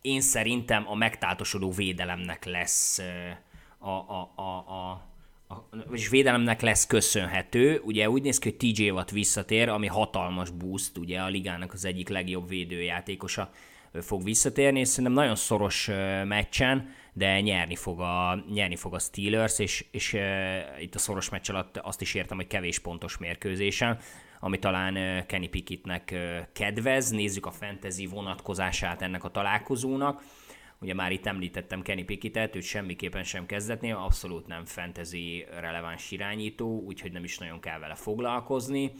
én szerintem a megtáltosodó védelemnek lesz a, a, a, a vagyis védelemnek lesz köszönhető. Ugye úgy néz ki, hogy TJ Watt visszatér, ami hatalmas boost, ugye a ligának az egyik legjobb védőjátékosa fog visszatérni, és szerintem nagyon szoros meccsen, de nyerni fog a, nyerni fog a Steelers, és, és itt a szoros meccs alatt azt is értem, hogy kevés pontos mérkőzésen, ami talán Kenny Pickettnek kedvez. Nézzük a fantasy vonatkozását ennek a találkozónak. Ugye már itt említettem Kenny Pickettet, őt semmiképpen sem kezdetné, abszolút nem fantasy releváns irányító, úgyhogy nem is nagyon kell vele foglalkozni.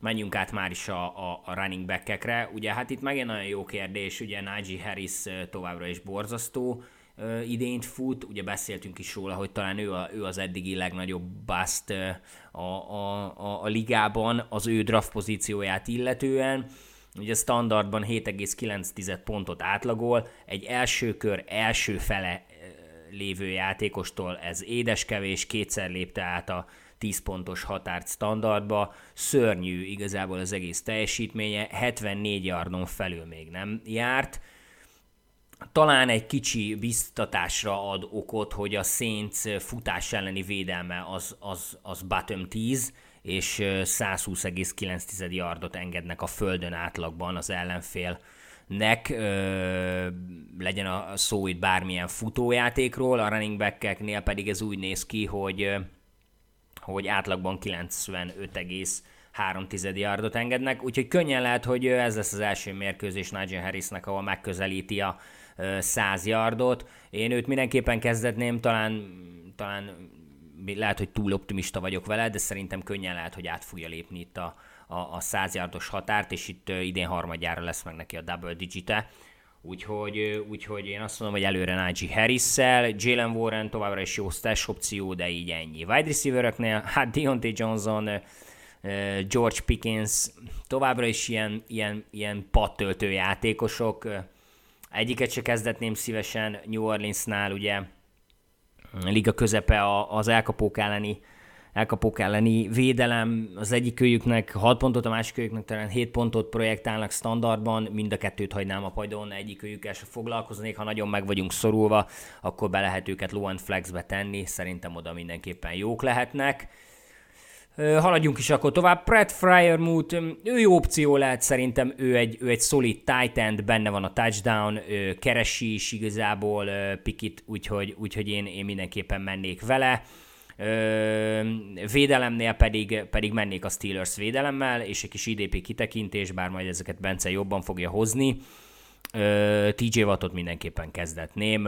Menjünk át már is a, a, a running back-ekre. Ugye hát itt megint nagyon jó kérdés, ugye Najee Harris továbbra is borzasztó, idényt fut, ugye beszéltünk is róla, hogy talán ő, a, ő az eddigi legnagyobb bust a, a, a, a ligában az ő draft pozícióját illetően, ugye standardban 7,9 pontot átlagol, egy első kör első fele lévő játékostól ez édeskevés, kétszer lépte át a 10 pontos határt standardba, szörnyű igazából az egész teljesítménye, 74 yardon felül még nem járt, talán egy kicsi biztatásra ad okot, hogy a Saints futás elleni védelme az, az, az bottom 10, és 120,9 yardot engednek a földön átlagban az ellenfél nek ö, legyen a szó itt bármilyen futójátékról, a running back pedig ez úgy néz ki, hogy hogy átlagban 95,3 yardot engednek, úgyhogy könnyen lehet, hogy ez lesz az első mérkőzés Nigel Harrisnek, ahol megközelíti a 100 yardot. Én őt mindenképpen kezdetném, talán, talán lehet, hogy túl optimista vagyok vele, de szerintem könnyen lehet, hogy át fogja lépni itt a, a, a 100 yardos határt, és itt idén harmadjára lesz meg neki a double digite. Úgyhogy, úgyhogy én azt mondom, hogy előre Najee Harris-szel, Jalen Warren továbbra is jó stash opció, de így ennyi. Wide receiver hát Deontay Johnson, George Pickens továbbra is ilyen, ilyen, ilyen pattöltő játékosok, Egyiket se kezdetném szívesen New Orleansnál, ugye liga közepe az elkapók elleni elkapók elleni védelem, az egyik kölyüknek 6 pontot, a másik kölyüknek talán 7 pontot projektálnak standardban, mind a kettőt hagynám a padon, egyik kölyükkel se foglalkoznék, ha nagyon meg vagyunk szorulva, akkor be lehet őket low and flexbe tenni, szerintem oda mindenképpen jók lehetnek. Haladjunk is akkor tovább. Brett Fryermuth, ő jó opció lehet szerintem, ő egy, ő egy solid tight end, benne van a touchdown, ő keresi is igazából Pikit, úgyhogy, úgyhogy én, én mindenképpen mennék vele. Védelemnél pedig, pedig mennék a Steelers védelemmel, és egy kis IDP kitekintés, bár majd ezeket Bence jobban fogja hozni. TJ Wattot mindenképpen kezdetném,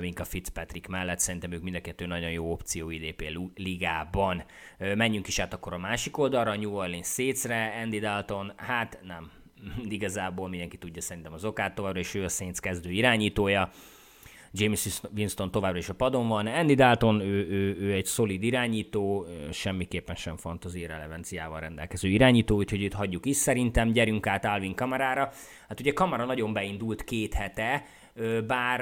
mink a Fitzpatrick mellett, szerintem ők mind a kettő nagyon jó opció IDP ligában. Menjünk is át akkor a másik oldalra, New Orleans Saintsre, Andy Dalton, hát nem, igazából mindenki tudja szerintem az okát továbbra, és ő a Saints kezdő irányítója. James Winston továbbra is a padon van. Andy Dalton, ő, ő, ő egy szolid irányító, semmiképpen sem fantazi relevanciával rendelkező irányító, úgyhogy itt hagyjuk is szerintem. Gyerünk át Alvin Kamarára. Hát ugye Kamara nagyon beindult két hete, bár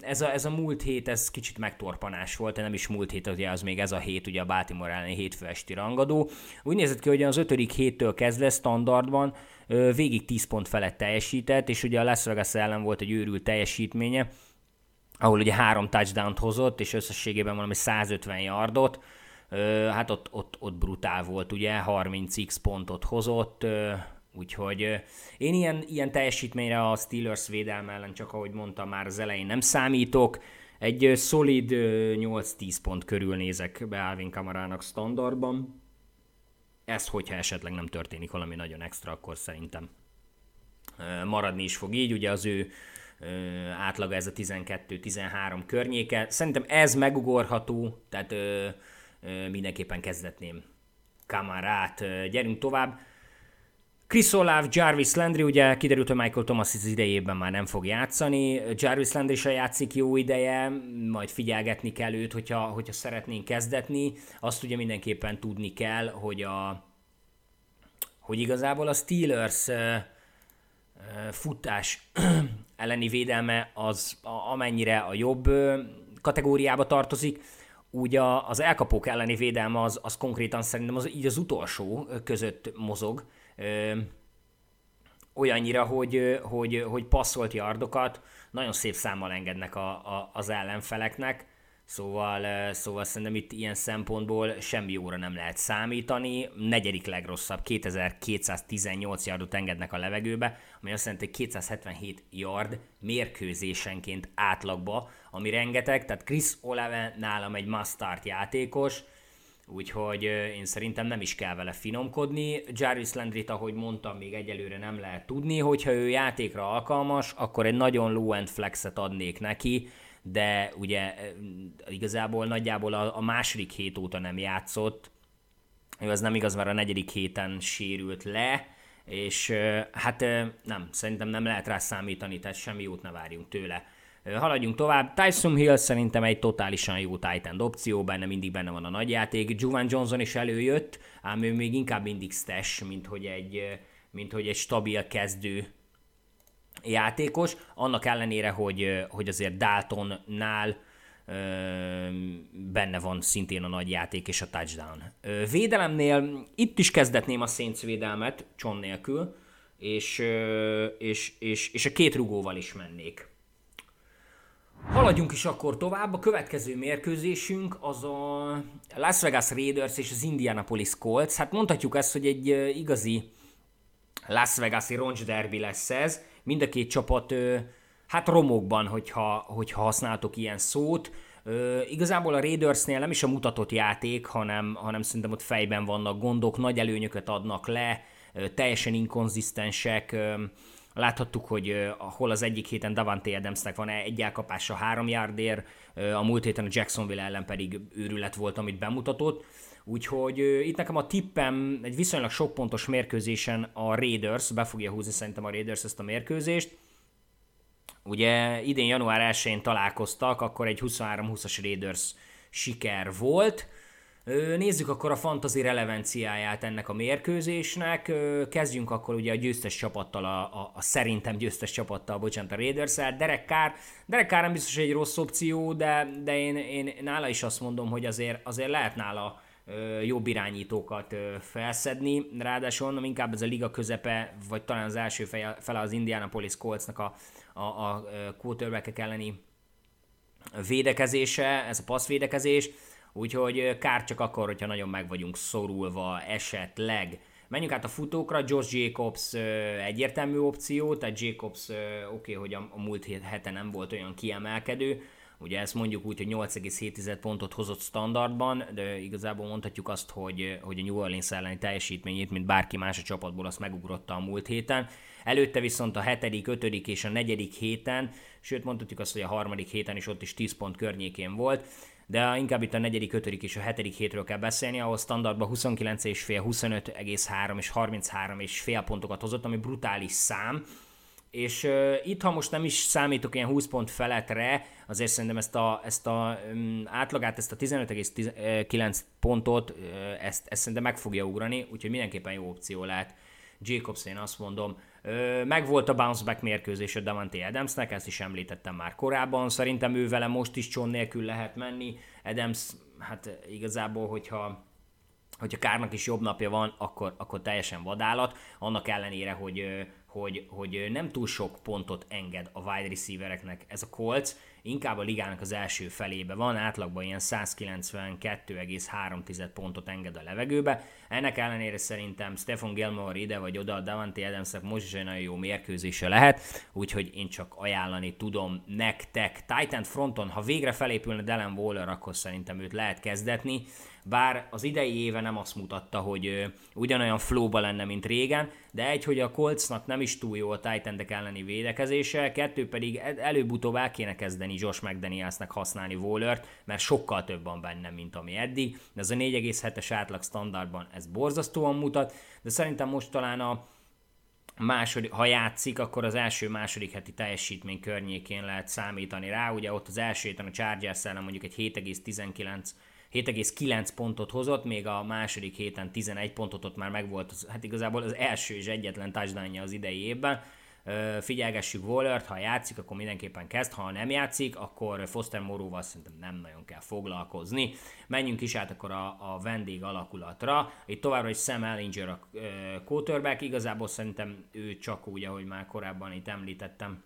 ez a, ez a múlt hét, ez kicsit megtorpanás volt, nem is múlt hét, ugye az még ez a hét, ugye a Baltimore elleni hétfő esti rangadó. Úgy nézett ki, hogy az ötödik héttől kezdve standardban végig 10 pont felett teljesített, és ugye a Las Vegas ellen volt egy őrült teljesítménye, ahol ugye három touchdown hozott, és összességében valami 150 yardot, hát ott, ott, ott brutál volt, ugye, 30x pontot hozott, úgyhogy én ilyen, ilyen teljesítményre a Steelers védelme ellen, csak ahogy mondtam már az elején nem számítok, egy szolid 8-10 pont körül nézek be Alvin Kamarának standardban. Ez, hogyha esetleg nem történik valami nagyon extra, akkor szerintem maradni is fog így. Ugye az ő átlaga ez a 12-13 környéke. Szerintem ez megugorható, tehát ö, ö, mindenképpen kezdetném Kamarát. Gyerünk tovább. Chris Olave, Jarvis Landry, ugye kiderült, hogy Michael Thomas az idejében már nem fog játszani. Jarvis Landry se játszik jó ideje, majd figyelgetni kell őt, hogyha, hogyha szeretnénk kezdetni. Azt ugye mindenképpen tudni kell, hogy a hogy igazából a Steelers futás elleni védelme az amennyire a jobb kategóriába tartozik, úgy a, az elkapók elleni védelme az, az konkrétan szerintem az, így az utolsó között mozog. Ö, olyannyira, hogy, hogy, hogy passzolt yardokat nagyon szép számmal engednek a, a, az ellenfeleknek, Szóval, szóval szerintem itt ilyen szempontból semmi jóra nem lehet számítani. Negyedik legrosszabb, 2218 yardot engednek a levegőbe, ami azt jelenti, hogy 277 yard mérkőzésenként átlagba, ami rengeteg, tehát Chris Olave nálam egy must játékos, úgyhogy én szerintem nem is kell vele finomkodni. Jarvis Landry-t, ahogy mondtam, még egyelőre nem lehet tudni, hogyha ő játékra alkalmas, akkor egy nagyon low-end flexet adnék neki, de ugye igazából nagyjából a, a második hét óta nem játszott, ő az nem igaz, mert a negyedik héten sérült le, és hát nem, szerintem nem lehet rá számítani, tehát semmi jót ne várjunk tőle. Haladjunk tovább. Tyson Hill szerintem egy totálisan jó Titan opció, benne mindig benne van a nagyjáték. Juvan Johnson is előjött, ám ő még inkább mindig stash, mint hogy egy, mint hogy egy stabil kezdő játékos, annak ellenére, hogy, hogy azért Daltonnál benne van szintén a nagy játék és a touchdown. Védelemnél itt is kezdetném a Saints védelmet, Cson nélkül, és, és, és, és a két rugóval is mennék. Haladjunk is akkor tovább. A következő mérkőzésünk az a Las Vegas Raiders és az Indianapolis Colts. Hát mondhatjuk ezt, hogy egy igazi Las Vegas-i roncs derby lesz ez. Mind a két csapat hát romokban, hogyha, hogyha használtok ilyen szót. Ö, igazából a Raidersnél nem is a mutatott játék, hanem, hanem szerintem ott fejben vannak gondok, nagy előnyöket adnak le, ö, teljesen inkonzisztensek. Ö, Láthattuk, hogy hol az egyik héten Davante Adamsnek van egy elkapása három yardér, a múlt héten a Jacksonville ellen pedig őrület volt, amit bemutatott. Úgyhogy itt nekem a tippem egy viszonylag sok pontos mérkőzésen a Raiders, be fogja húzni szerintem a Raiders ezt a mérkőzést. Ugye idén január 1-én találkoztak, akkor egy 23-20-as Raiders siker volt. Nézzük akkor a fantazi relevanciáját ennek a mérkőzésnek. Kezdjünk akkor ugye a győztes csapattal, a, a, a szerintem győztes csapattal, bocsánat, a raiders -el. Derek Carr, Derek Carr nem biztos egy rossz opció, de, de én, én nála is azt mondom, hogy azért, azért lehet nála jobb irányítókat felszedni, ráadásul mondom, inkább ez a liga közepe, vagy talán az első fele az Indianapolis Coltsnak a, a, a quarterback elleni védekezése, ez a passzvédekezés, úgyhogy kár csak akkor, hogyha nagyon meg vagyunk szorulva esetleg. Menjünk át a futókra, Josh Jacobs egyértelmű opció, tehát Jacobs oké, okay, hogy a, a múlt héten nem volt olyan kiemelkedő, Ugye ezt mondjuk úgy, hogy 8,7 pontot hozott standardban, de igazából mondhatjuk azt, hogy, hogy a New Orleans elleni teljesítményét, mint bárki más a csapatból, azt megugrotta a múlt héten. Előtte viszont a hetedik, ötödik és a negyedik héten, sőt mondhatjuk azt, hogy a harmadik héten is ott is 10 pont környékén volt, de inkább itt a negyedik, ötödik és a hetedik hétről kell beszélni, ahol standardban 29,5, 25,3 és 33,5 pontokat hozott, ami brutális szám, és uh, itt, ha most nem is számítok ilyen 20 pont feletre, azért szerintem ezt a, ezt a um, átlagát, ezt a 15,9 pontot, uh, ezt, ezt szerintem meg fogja ugrani, úgyhogy mindenképpen jó opció lehet. Jacobs, én azt mondom, meg volt a bounce back mérkőzés a Davante Adamsnek, ezt is említettem már korábban, szerintem ő vele most is cson nélkül lehet menni, Adams, hát igazából, hogyha hogyha Kárnak is jobb napja van, akkor, akkor teljesen vadállat, annak ellenére, hogy hogy, hogy nem túl sok pontot enged a wide receivereknek ez a Colts, inkább a ligának az első felébe van, átlagban ilyen 192,3 pontot enged a levegőbe. Ennek ellenére szerintem Stephen Gilmore ide vagy oda, Davante Adamsnek most is egy nagyon jó mérkőzése lehet, úgyhogy én csak ajánlani tudom nektek. Titan fronton, ha végre felépülne Delen Waller, akkor szerintem őt lehet kezdetni bár az idei éve nem azt mutatta, hogy ugyanolyan flóba lenne, mint régen, de egy, hogy a Coltsnak nem is túl jó a titan elleni védekezése, kettő pedig előbb-utóbb el kéne kezdeni Josh McDanielsnek használni Wallert, mert sokkal több van benne, mint ami eddig, de ez a 4,7-es átlag standardban ez borzasztóan mutat, de szerintem most talán a második, ha játszik, akkor az első-második heti teljesítmény környékén lehet számítani rá. Ugye ott az első héten a Chargers ellen mondjuk egy 7,19 7,9 pontot hozott, még a második héten 11 pontot ott már megvolt, hát igazából az első és egyetlen touchdownja az idei évben, figyelgessük Wallert, ha játszik, akkor mindenképpen kezd, ha nem játszik, akkor Foster Moróval szerintem nem nagyon kell foglalkozni. Menjünk is át akkor a, a vendég alakulatra. Itt továbbra is Sam Ellinger a quarterback, igazából szerintem ő csak úgy, ahogy már korábban itt említettem,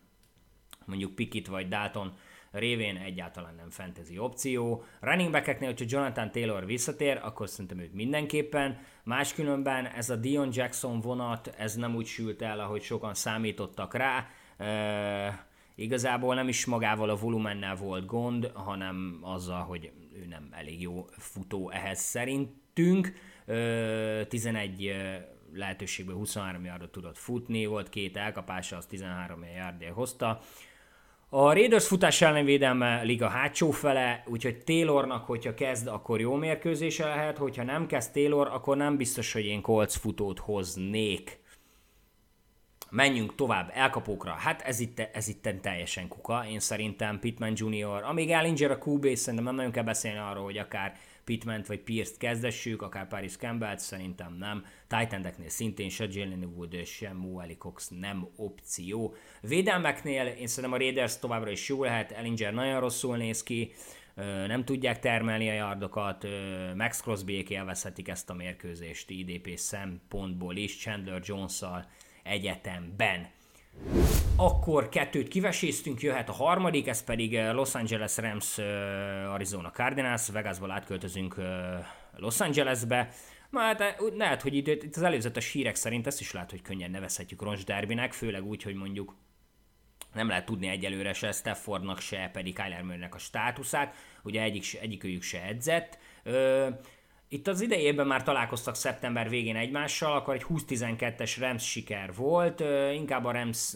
mondjuk Pikit vagy Dalton révén egyáltalán nem fantasy opció. Running backeknél, hogyha Jonathan Taylor visszatér, akkor szerintem őt mindenképpen. Máskülönben ez a Dion Jackson vonat, ez nem úgy sült el, ahogy sokan számítottak rá. E, igazából nem is magával a volumennel volt gond, hanem azzal, hogy ő nem elég jó futó ehhez szerintünk. E, 11 lehetőségből 23 yardot tudott futni, volt két elkapása, az 13 yardért hozta. A Raiders futás ellen védelme liga hátsó fele, úgyhogy Taylornak, hogyha kezd, akkor jó mérkőzése lehet, hogyha nem kezd Taylor, akkor nem biztos, hogy én Colts futót hoznék. Menjünk tovább, elkapókra. Hát ez itt, ez itt teljesen kuka. Én szerintem Pittman Jr., amíg Ellinger a QB, szerintem nem nagyon kell beszélni arról, hogy akár pittman vagy Pierce-t kezdessük, akár Paris campbell szerintem nem. Titan szintén se Jalen Wood, se Moali Cox nem opció. Védelmeknél én szerintem a Raiders továbbra is jó lehet, Ellinger nagyon rosszul néz ki, nem tudják termelni a yardokat, Max crosby élvezhetik ezt a mérkőzést IDP szempontból is, Chandler Jones-szal egyetemben. Akkor kettőt kiveséztünk, jöhet a harmadik, ez pedig eh, Los Angeles Rams eh, Arizona Cardinals, Vegasból átköltözünk eh, Los Angelesbe. Hát lehet, hogy itt, itt az előzetes hírek szerint ezt is lehet, hogy könnyen nevezhetjük Roncs Derbynek, főleg úgy, hogy mondjuk nem lehet tudni egyelőre se Staffordnak, se pedig Kyler Murraynek a státuszát, ugye egyik, egyikőjük se edzett. Ö, itt az idejében már találkoztak szeptember végén egymással, akkor egy 20-12-es Rams siker volt, inkább a Rams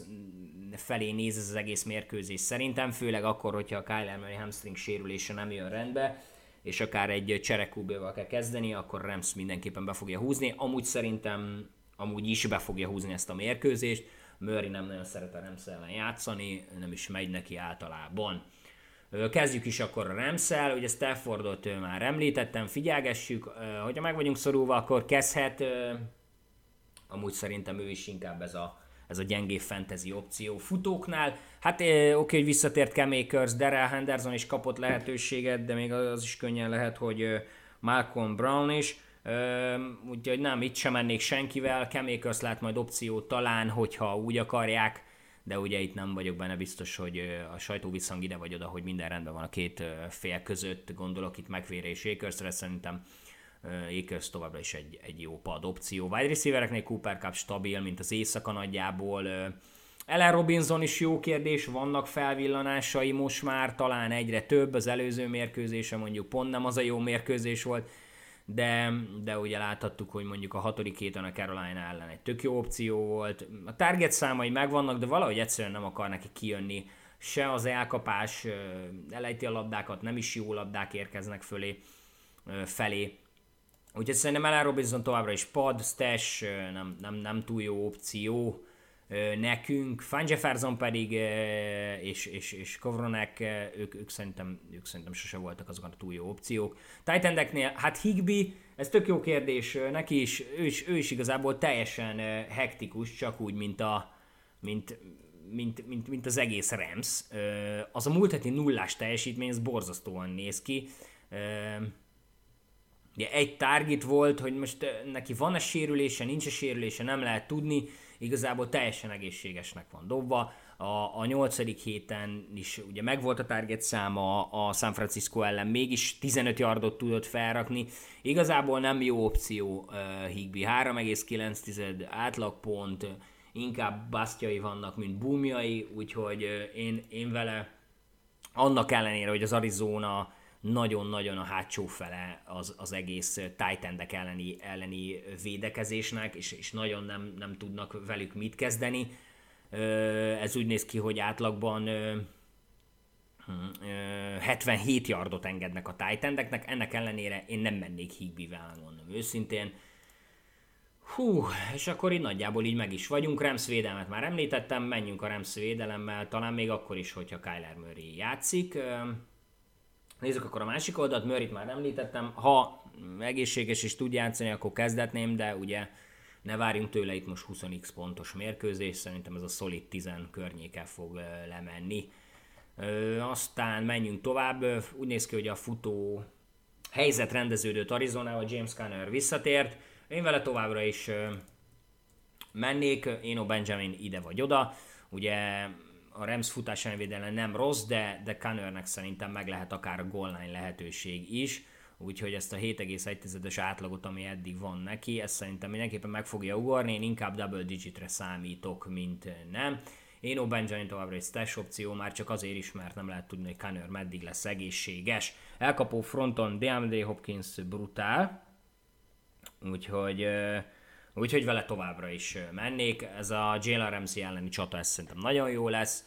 felé néz ez az egész mérkőzés szerintem, főleg akkor, hogyha a Kyler Murray hamstring sérülése nem jön rendbe, és akár egy cserekúbéval kell kezdeni, akkor Rams mindenképpen be fogja húzni. Amúgy szerintem amúgy is be fogja húzni ezt a mérkőzést. Murray nem nagyon szeret a Rams ellen játszani, nem is megy neki általában. Kezdjük is akkor a Remszel, ugye Staffordot már említettem, figyelgessük, hogyha meg vagyunk szorulva, akkor kezdhet, amúgy szerintem ő is inkább ez a, ez a gyengé fantasy opció futóknál. Hát oké, hogy visszatért Akers, Darrell Henderson is kapott lehetőséget, de még az is könnyen lehet, hogy Malcolm Brown is. Úgyhogy nem, itt sem mennék senkivel, Akers lát majd opció talán, hogyha úgy akarják, de ugye itt nem vagyok benne biztos, hogy a sajtó visszhang ide vagy oda, hogy minden rendben van a két fél között, gondolok itt McVére és Akersre, szerintem Akers továbbra is egy, egy jó pad opció. Wide receivereknél Cooper Cup stabil, mint az éjszaka nagyjából. Ellen Robinson is jó kérdés, vannak felvillanásai most már, talán egyre több, az előző mérkőzése mondjuk pont nem az a jó mérkőzés volt, de, de ugye láthattuk, hogy mondjuk a hatodik héten a Carolina ellen egy tök jó opció volt. A target számai megvannak, de valahogy egyszerűen nem akar neki kijönni. Se az elkapás, elejti a labdákat, nem is jó labdák érkeznek fölé, felé. Úgyhogy szerintem Ellen Robinson továbbra is pad, stash, nem, nem, nem túl jó opció nekünk. Van Jefferson pedig és, és, és Kovronek, ők, ők, szerintem, ők szerintem sose voltak azok a túl jó opciók. titan hát Higby, ez tök jó kérdés, neki is, ő is, ő is igazából teljesen hektikus, csak úgy, mint a, mint, mint, mint, mint az egész Rams. Az a múlt heti nullás teljesítmény, ez borzasztóan néz ki. Ugye egy target volt, hogy most neki van-e sérülése, nincs -e sérülése, nem lehet tudni igazából teljesen egészségesnek van dobva. A, a nyolcadik héten is ugye megvolt a target száma a San Francisco ellen, mégis 15 yardot tudott felrakni. Igazából nem jó opció uh, Higby, 3,9 átlagpont, inkább basztjai vannak, mint búmjai, úgyhogy uh, én, én vele annak ellenére, hogy az Arizona nagyon-nagyon a hátsó fele az, az egész titan elleni, elleni védekezésnek, és, és nagyon nem, nem tudnak velük mit kezdeni. Ez úgy néz ki, hogy átlagban 77 hm, yardot engednek a titan ennek ellenére én nem mennék Higbivel, mondom őszintén. Hú, és akkor így nagyjából így meg is vagyunk. Rams védelmet már említettem, menjünk a Rams védelemmel, talán még akkor is, hogyha Kyler Murray játszik. Nézzük akkor a másik oldalt, Murray-t már említettem, ha egészséges és tud játszani, akkor kezdetném, de ugye ne várjunk tőle itt most 20x pontos mérkőzés, szerintem ez a szolid 10 környéken fog lemenni. Aztán menjünk tovább, úgy néz ki, hogy a futó helyzet rendeződött Arizonával, James Conner visszatért, én vele továbbra is mennék, Eno Benjamin ide vagy oda, ugye a Rams futás védelem nem rossz, de, de Connernek szerintem meg lehet akár a goal lehetőség is, úgyhogy ezt a 7,1-es átlagot, ami eddig van neki, ezt szerintem mindenképpen meg fogja ugorni, én inkább double digitre számítok, mint nem. Én. Benjamin továbbra egy stash opció, már csak azért is, mert nem lehet tudni, hogy Conner meddig lesz egészséges. Elkapó fronton DeAndre Hopkins brutál, úgyhogy, úgyhogy vele továbbra is mennék. Ez a Jalen Ramsey elleni csata, ez szerintem nagyon jó lesz.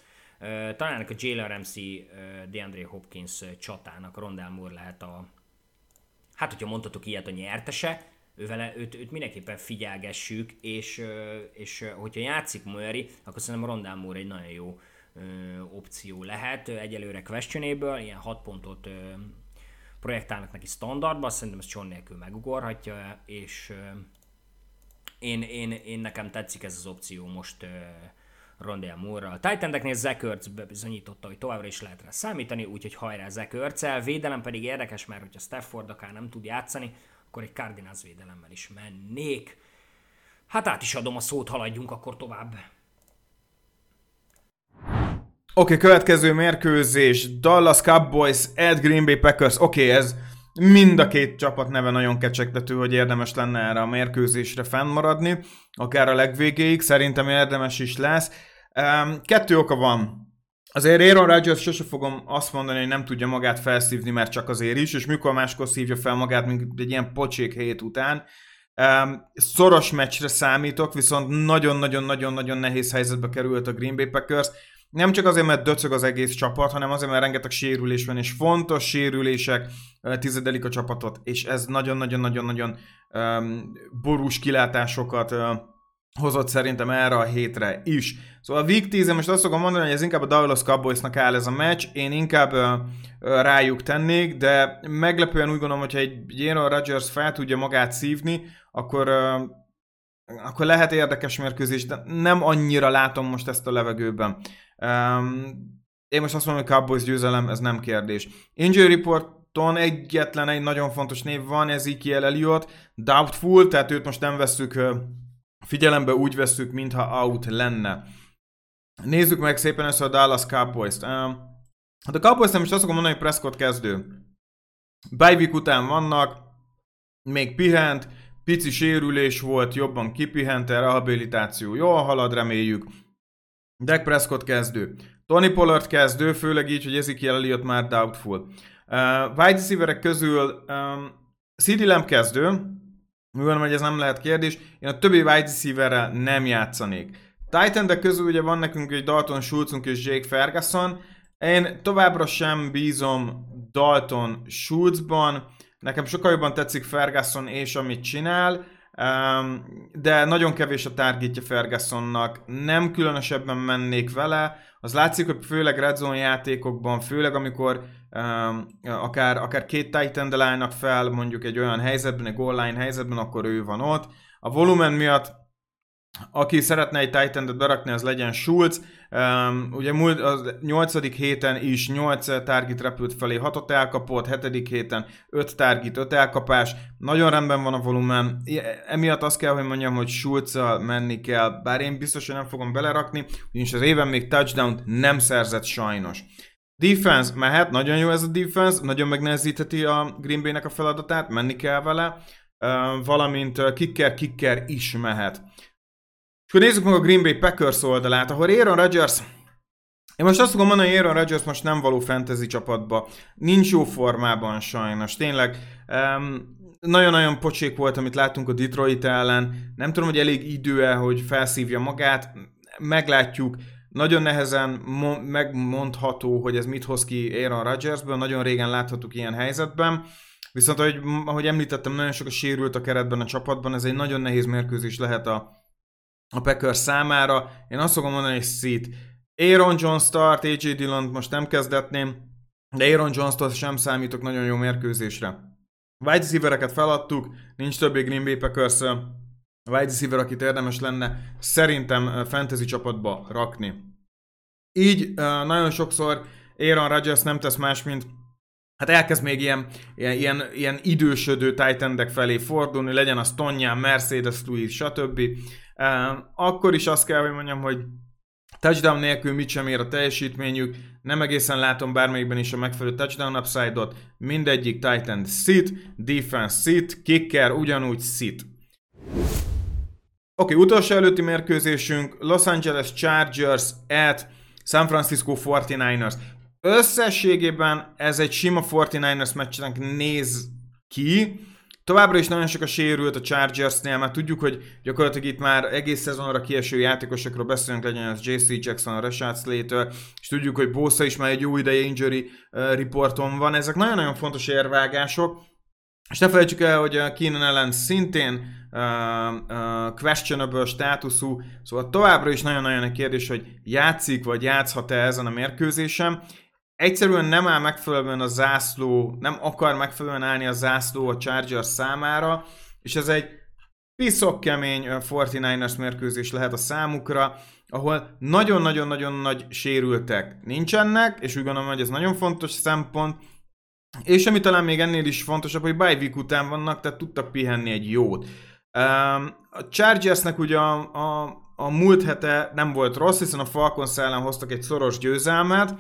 Talán a Jalen Ramsey DeAndre Hopkins csatának Rondell Moore lehet a, hát hogyha mondhatok ilyet, a nyertese, ővele, őt, őt mindenképpen figyelgessük, és, és hogyha játszik Murray, akkor szerintem Rondell Moore egy nagyon jó opció lehet. Egyelőre questionable, ilyen 6 pontot projektálnak neki standardba, szerintem ezt John nélkül megugorhatja, és én, én, én, nekem tetszik ez az opció most Rondell Moore-ral. Titan-eknél Zekörc bizonyította, hogy továbbra is lehet rá számítani, úgyhogy hajrá Zekörccel. Védelem pedig érdekes, mert hogyha Stafford akár nem tud játszani, akkor egy Cardinals védelemmel is mennék. Hát át is adom a szót, haladjunk akkor tovább. Oké, okay, következő mérkőzés, Dallas Cowboys, Ed Green Bay Packers. Oké, okay, ez mind a két csapat neve nagyon kecsegtető, hogy érdemes lenne erre a mérkőzésre fennmaradni, akár a legvégéig, szerintem érdemes is lesz. Kettő oka van. Azért Aaron Rodgers sose fogom azt mondani, hogy nem tudja magát felszívni, mert csak azért is, és mikor máskor szívja fel magát, mint egy ilyen pocsék hét után. Um, szoros meccsre számítok, viszont nagyon-nagyon-nagyon-nagyon nehéz helyzetbe került a Green Bay Packers nem csak azért, mert döcög az egész csapat, hanem azért, mert rengeteg sérülés van, és fontos sérülések tizedelik a csapatot, és ez nagyon-nagyon-nagyon-nagyon um, borús kilátásokat uh, hozott szerintem erre a hétre is. Szóval a Week 10 most azt fogom mondani, hogy ez inkább a Dallas Cowboysnak áll ez a meccs, én inkább uh, rájuk tennék, de meglepően úgy gondolom, hogyha egy Aaron Rodgers fel tudja magát szívni, akkor uh, akkor lehet érdekes mérkőzés, de nem annyira látom most ezt a levegőben. Um, én most azt mondom, hogy Cowboys győzelem, ez nem kérdés. Injury Reporton egyetlen egy nagyon fontos név van, Ezekiel Elliott, doubtful, tehát őt most nem veszük figyelembe, úgy veszük, mintha out lenne. Nézzük meg szépen ezt a Dallas Cowboys-t. Hát a Cowboys nem is azt fogom mondani, hogy Prescott kezdő. Bajvik után vannak, még pihent, pici sérülés volt, jobban kipihent, rehabilitáció jól halad, reméljük. Dak Prescott kezdő. Tony Pollard kezdő, főleg így, hogy Ezekiel Elliott már doubtful. Uh, wide receiverek közül um, CD Lamb kezdő, mivel hogy ez nem lehet kérdés, én a többi wide receiverrel nem játszanék. titan közül ugye van nekünk egy Dalton Schulzunk és Jake Ferguson, én továbbra sem bízom Dalton Schulzban, nekem sokkal jobban tetszik Ferguson és amit csinál, de nagyon kevés a targetja Fergusonnak, nem különösebben mennék vele, az látszik, hogy főleg red zone játékokban, főleg amikor akár, akár két titan állnak fel, mondjuk egy olyan helyzetben, egy goal line helyzetben, akkor ő van ott. A volumen miatt aki szeretne egy titan berakni, az legyen Schulz. Um, ugye múlt, az 8. héten is 8 target repült felé, 6 elkapott, 7. héten 5 target, 5 elkapás. Nagyon rendben van a volumen. Emiatt azt kell, hogy mondjam, hogy schulz menni kell, bár én biztos, hogy nem fogom belerakni, ugyanis az éven még touchdown nem szerzett sajnos. Defense mehet, nagyon jó ez a defense, nagyon megnehezítheti a Green Bay-nek a feladatát, menni kell vele, uh, valamint kicker-kicker is mehet. Akkor nézzük meg a Green Bay Packers oldalát, ahol Aaron Rodgers én most azt fogom mondani, hogy Aaron Rodgers most nem való fantasy csapatba. Nincs jó formában sajnos. Tényleg um, nagyon-nagyon pocsék volt, amit láttunk a Detroit ellen. Nem tudom, hogy elég idő-e, hogy felszívja magát. Meglátjuk. Nagyon nehezen mo- megmondható, hogy ez mit hoz ki Aaron Rodgersből. Nagyon régen láthattuk ilyen helyzetben. Viszont, ahogy, ahogy említettem, nagyon sok a sérült a keretben a csapatban. Ez egy nagyon nehéz mérkőzés lehet a, a Packers számára. Én azt fogom mondani, hogy szít. Aaron Jones start, AJ Dillon most nem kezdetném, de Aaron Jones-tól sem számítok nagyon jó mérkőzésre. Wide receivereket feladtuk, nincs többé Green Bay Packers wide receiver, akit érdemes lenne szerintem fantasy csapatba rakni. Így nagyon sokszor Aaron Rodgers nem tesz más, mint hát elkezd még ilyen, ilyen, ilyen, ilyen idősödő titan felé fordulni, legyen az Tonyán, Mercedes, Louis, stb. Akkor is azt kell, hogy mondjam, hogy touchdown nélkül mit sem ér a teljesítményük, nem egészen látom bármelyikben is a megfelelő touchdown upside-ot, mindegyik Titan sit, defense sit, kicker ugyanúgy sit. Oké, okay, utolsó előtti mérkőzésünk, Los Angeles Chargers at San Francisco 49ers. Összességében ez egy sima 49ers meccsnek néz ki. Továbbra is nagyon sok a sérült a Chargersnél, mert tudjuk, hogy gyakorlatilag itt már egész szezonra kieső játékosokról beszélünk, legyen az JC Jackson, a Rashad Slater, és tudjuk, hogy Bosa is már egy jó ideje injury reporton van. Ezek nagyon-nagyon fontos érvágások. És ne felejtsük el, hogy a Keenan ellen szintén uh, uh, questionable státuszú, szóval továbbra is nagyon-nagyon egy kérdés, hogy játszik vagy játszhat-e ezen a mérkőzésen. Egyszerűen nem áll megfelelően a zászló, nem akar megfelelően állni a zászló a Chargers számára, és ez egy piszok kemény 49ers mérkőzés lehet a számukra, ahol nagyon-nagyon-nagyon nagy sérültek nincsenek, és úgy gondolom, hogy ez nagyon fontos szempont, és ami talán még ennél is fontosabb, hogy bye week után vannak, tehát tudtak pihenni egy jót. A Chargersnek ugye a, a, a múlt hete nem volt rossz, hiszen a Falcons ellen hoztak egy szoros győzelmet,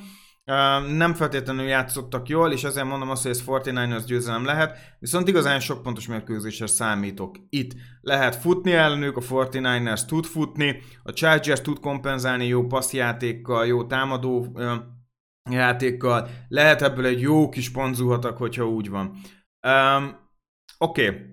nem feltétlenül játszottak jól, és ezért mondom azt, hogy ez 49ers győzelem lehet, viszont igazán sok pontos mérkőzésre számítok. Itt lehet futni ellenük, a 49ers tud futni, a Chargers tud kompenzálni jó passzjátékkal, jó támadó játékkal, lehet ebből egy jó kis ponzuhatak, hogyha úgy van. Oké. Okay.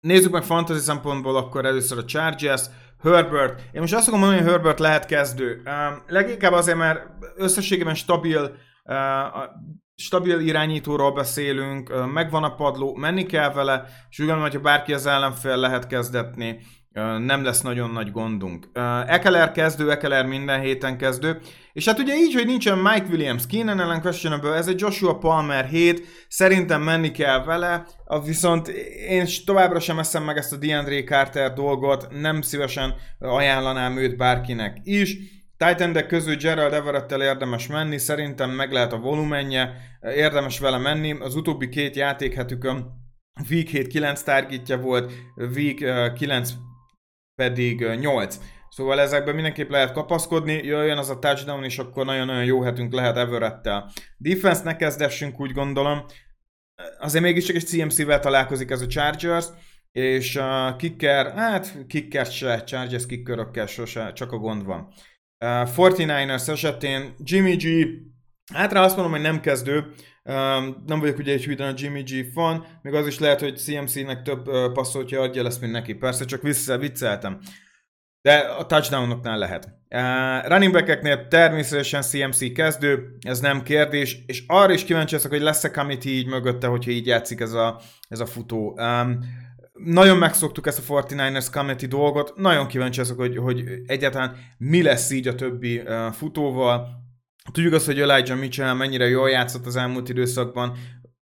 Nézzük meg fantasy szempontból akkor először a Chargers, Herbert. Én most azt fogom mondani, hogy Herbert lehet kezdő. Leginkább azért, mert összességében stabil, uh, stabil irányítóról beszélünk, uh, megvan a padló, menni kell vele, és úgy gondolom, hogy bárki az ellenfél lehet kezdetni, nem lesz nagyon nagy gondunk. Ekeler kezdő, Ekeler minden héten kezdő, és hát ugye így, hogy nincsen Mike Williams, Keenan ellen questionable, ez egy Joshua Palmer hét, szerintem menni kell vele, viszont én továbbra sem eszem meg ezt a DeAndre Carter dolgot, nem szívesen ajánlanám őt bárkinek is. Titan közül Gerald Everettel érdemes menni, szerintem meg lehet a volumenje, érdemes vele menni. Az utóbbi két játékhetükön Week 7 9 targetja volt, Week 9 pedig 8. Szóval ezekben mindenképp lehet kapaszkodni, jöjjön az a touchdown, és akkor nagyon-nagyon jó hetünk lehet Everettel. Defense ne kezdessünk, úgy gondolom. Azért mégiscsak egy CMC-vel találkozik ez a Chargers, és a kicker, hát kicker se, Chargers kickerökkel sose, csak a gond van. Uh, 49ers esetén Jimmy G, hát rá azt mondom, hogy nem kezdő, um, nem vagyok ugye egy hűden a Jimmy G fan, még az is lehet, hogy CMC-nek több uh, passzoltja adja lesz, mint neki. Persze, csak vissza vicceltem. De a touchdownoknál lehet. Uh, running back természetesen CMC kezdő, ez nem kérdés, és arra is kíváncsi leszek, hogy lesz-e committee így mögötte, hogyha így játszik ez a, ez a futó. Um, nagyon megszoktuk ezt a 49ers committee dolgot, nagyon kíváncsi leszek, hogy, hogy egyáltalán mi lesz így a többi uh, futóval. Tudjuk azt, hogy Elijah Mitchell mennyire jól játszott az elmúlt időszakban,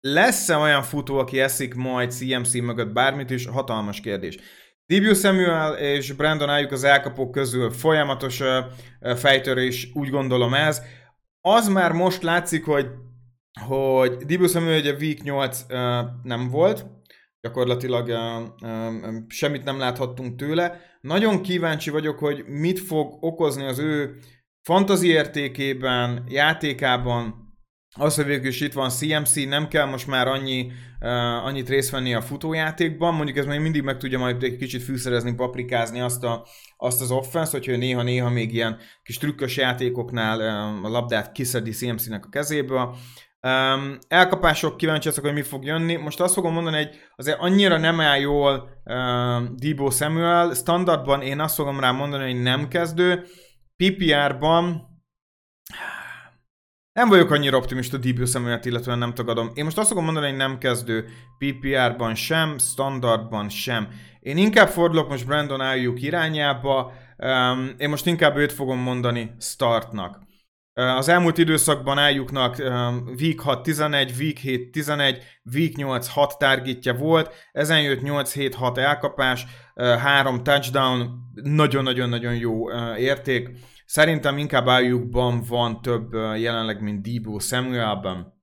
lesz-e olyan futó, aki eszik majd CMC mögött bármit is? Hatalmas kérdés. Debut Samuel és Brandon Ayuk az elkapók közül folyamatos fejtörés, úgy gondolom ez. Az már most látszik, hogy, hogy Debut Samuel ugye Week 8 uh, nem volt, gyakorlatilag semmit nem láthattunk tőle. Nagyon kíváncsi vagyok, hogy mit fog okozni az ő fantazi értékében, játékában, az, hogy végül is itt van CMC, nem kell most már annyi, uh, annyit részt venni a futójátékban, mondjuk ez még mindig meg tudja majd egy kicsit fűszerezni, paprikázni azt, a, azt az offense, hogyha néha-néha még ilyen kis trükkös játékoknál um, a labdát kiszedi CMC-nek a kezéből. Um, elkapások kíváncsi hogy mi fog jönni. Most azt fogom mondani, hogy azért annyira nem áll jól um, Debo Samuel. Standardban én azt fogom rá mondani, hogy nem kezdő. PPR-ban nem vagyok annyira optimista Debut személyet, illetve nem tagadom. Én most azt fogom mondani, hogy nem kezdő PPR-ban sem, standardban sem. Én inkább fordulok most Brandon Ayuk irányába, um, én most inkább őt fogom mondani startnak. Az elmúlt időszakban ájuknak Week 6-11, Week 7-11, Week 8-6 targetja volt, ezen jött 8-7-6 elkapás, 3 touchdown, nagyon-nagyon-nagyon jó érték. Szerintem inkább ájukban van több jelenleg, mint Debo Samuelben.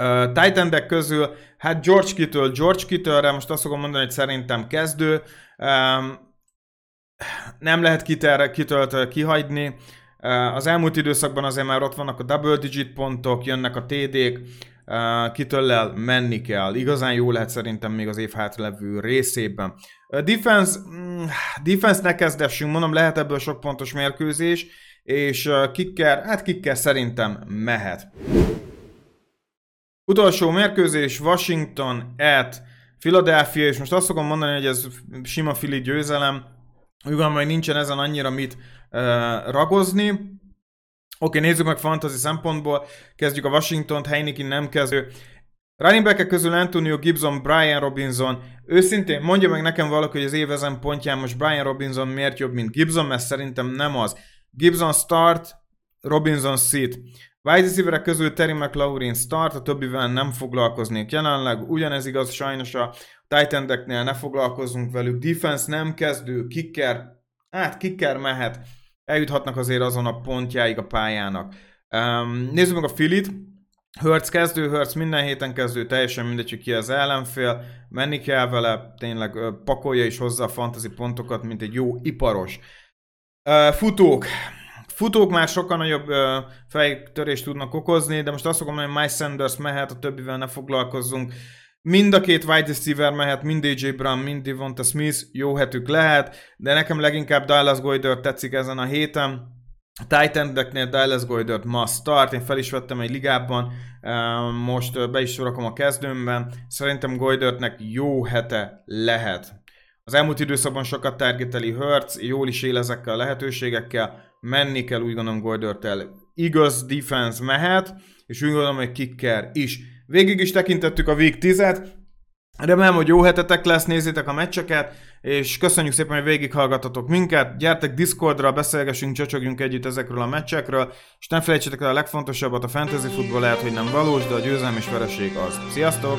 Uh, titan közül, hát George Kittle, George Kittle-re most azt fogom mondani, hogy szerintem kezdő. Nem lehet Kittle-t kihagyni. Uh, az elmúlt időszakban azért már ott vannak a double digit pontok, jönnek a TD-k, uh, menni kell. Igazán jó lehet szerintem még az év hátralevő részében. Defense, mm, defense ne kezdessünk, mondom, lehet ebből sok pontos mérkőzés, és kicker, hát kicker szerintem mehet. Utolsó mérkőzés Washington at Philadelphia, és most azt fogom mondani, hogy ez sima Philly győzelem. Ugyan majd nincsen ezen annyira mit uh, ragozni. Oké, okay, nézzük meg fantasy szempontból. Kezdjük a Washington-t, Heineken nem kezdő. Running back közül Antonio Gibson, Brian Robinson. Őszintén mondja meg nekem valaki, hogy az évezem pontján most Brian Robinson miért jobb, mint Gibson, mert szerintem nem az. Gibson start, Robinson sit. Wide receiverek közül Terry McLaurin start, a többivel nem foglalkoznék jelenleg. Ugyanez igaz sajnos a titan ne foglalkozunk velük. Defense nem kezdő, kicker, hát kicker mehet. Eljuthatnak azért azon a pontjáig a pályának. Um, nézzük meg a Filit. Hurts kezdő, Hurts minden héten kezdő, teljesen mindegy, hogy ki az ellenfél, menni kell vele, tényleg pakolja is hozzá a fantasy pontokat, mint egy jó iparos. Futók. Futók már sokkal nagyobb fejtörést tudnak okozni, de most azt fogom mondani, hogy Mike Sanders mehet, a többivel ne foglalkozzunk. Mind a két wide receiver mehet, mind AJ Brown, mind Devonta Smith, jó hetük lehet, de nekem leginkább Dallas Goydert tetszik ezen a héten. A titan Dallas Goydert must start, én fel is vettem egy ligában, most be is sorakom a kezdőmben. Szerintem Goydertnek jó hete lehet. Az elmúlt időszakban sokat targeteli Hurts, jól is él ezekkel a lehetőségekkel, menni kell úgy gondolom Goldörtel. Igaz defense mehet, és úgy gondolom, hogy kicker is. Végig is tekintettük a Week 10-et, Remélem, hogy jó hetetek lesz, nézzétek a meccseket, és köszönjük szépen, hogy végighallgatatok minket. Gyertek Discordra, beszélgessünk, csacsogjunk együtt ezekről a meccsekről, és nem felejtsétek el a legfontosabbat, a fantasy futball lehet, hogy nem valós, de a győzelem és vereség az. Sziasztok!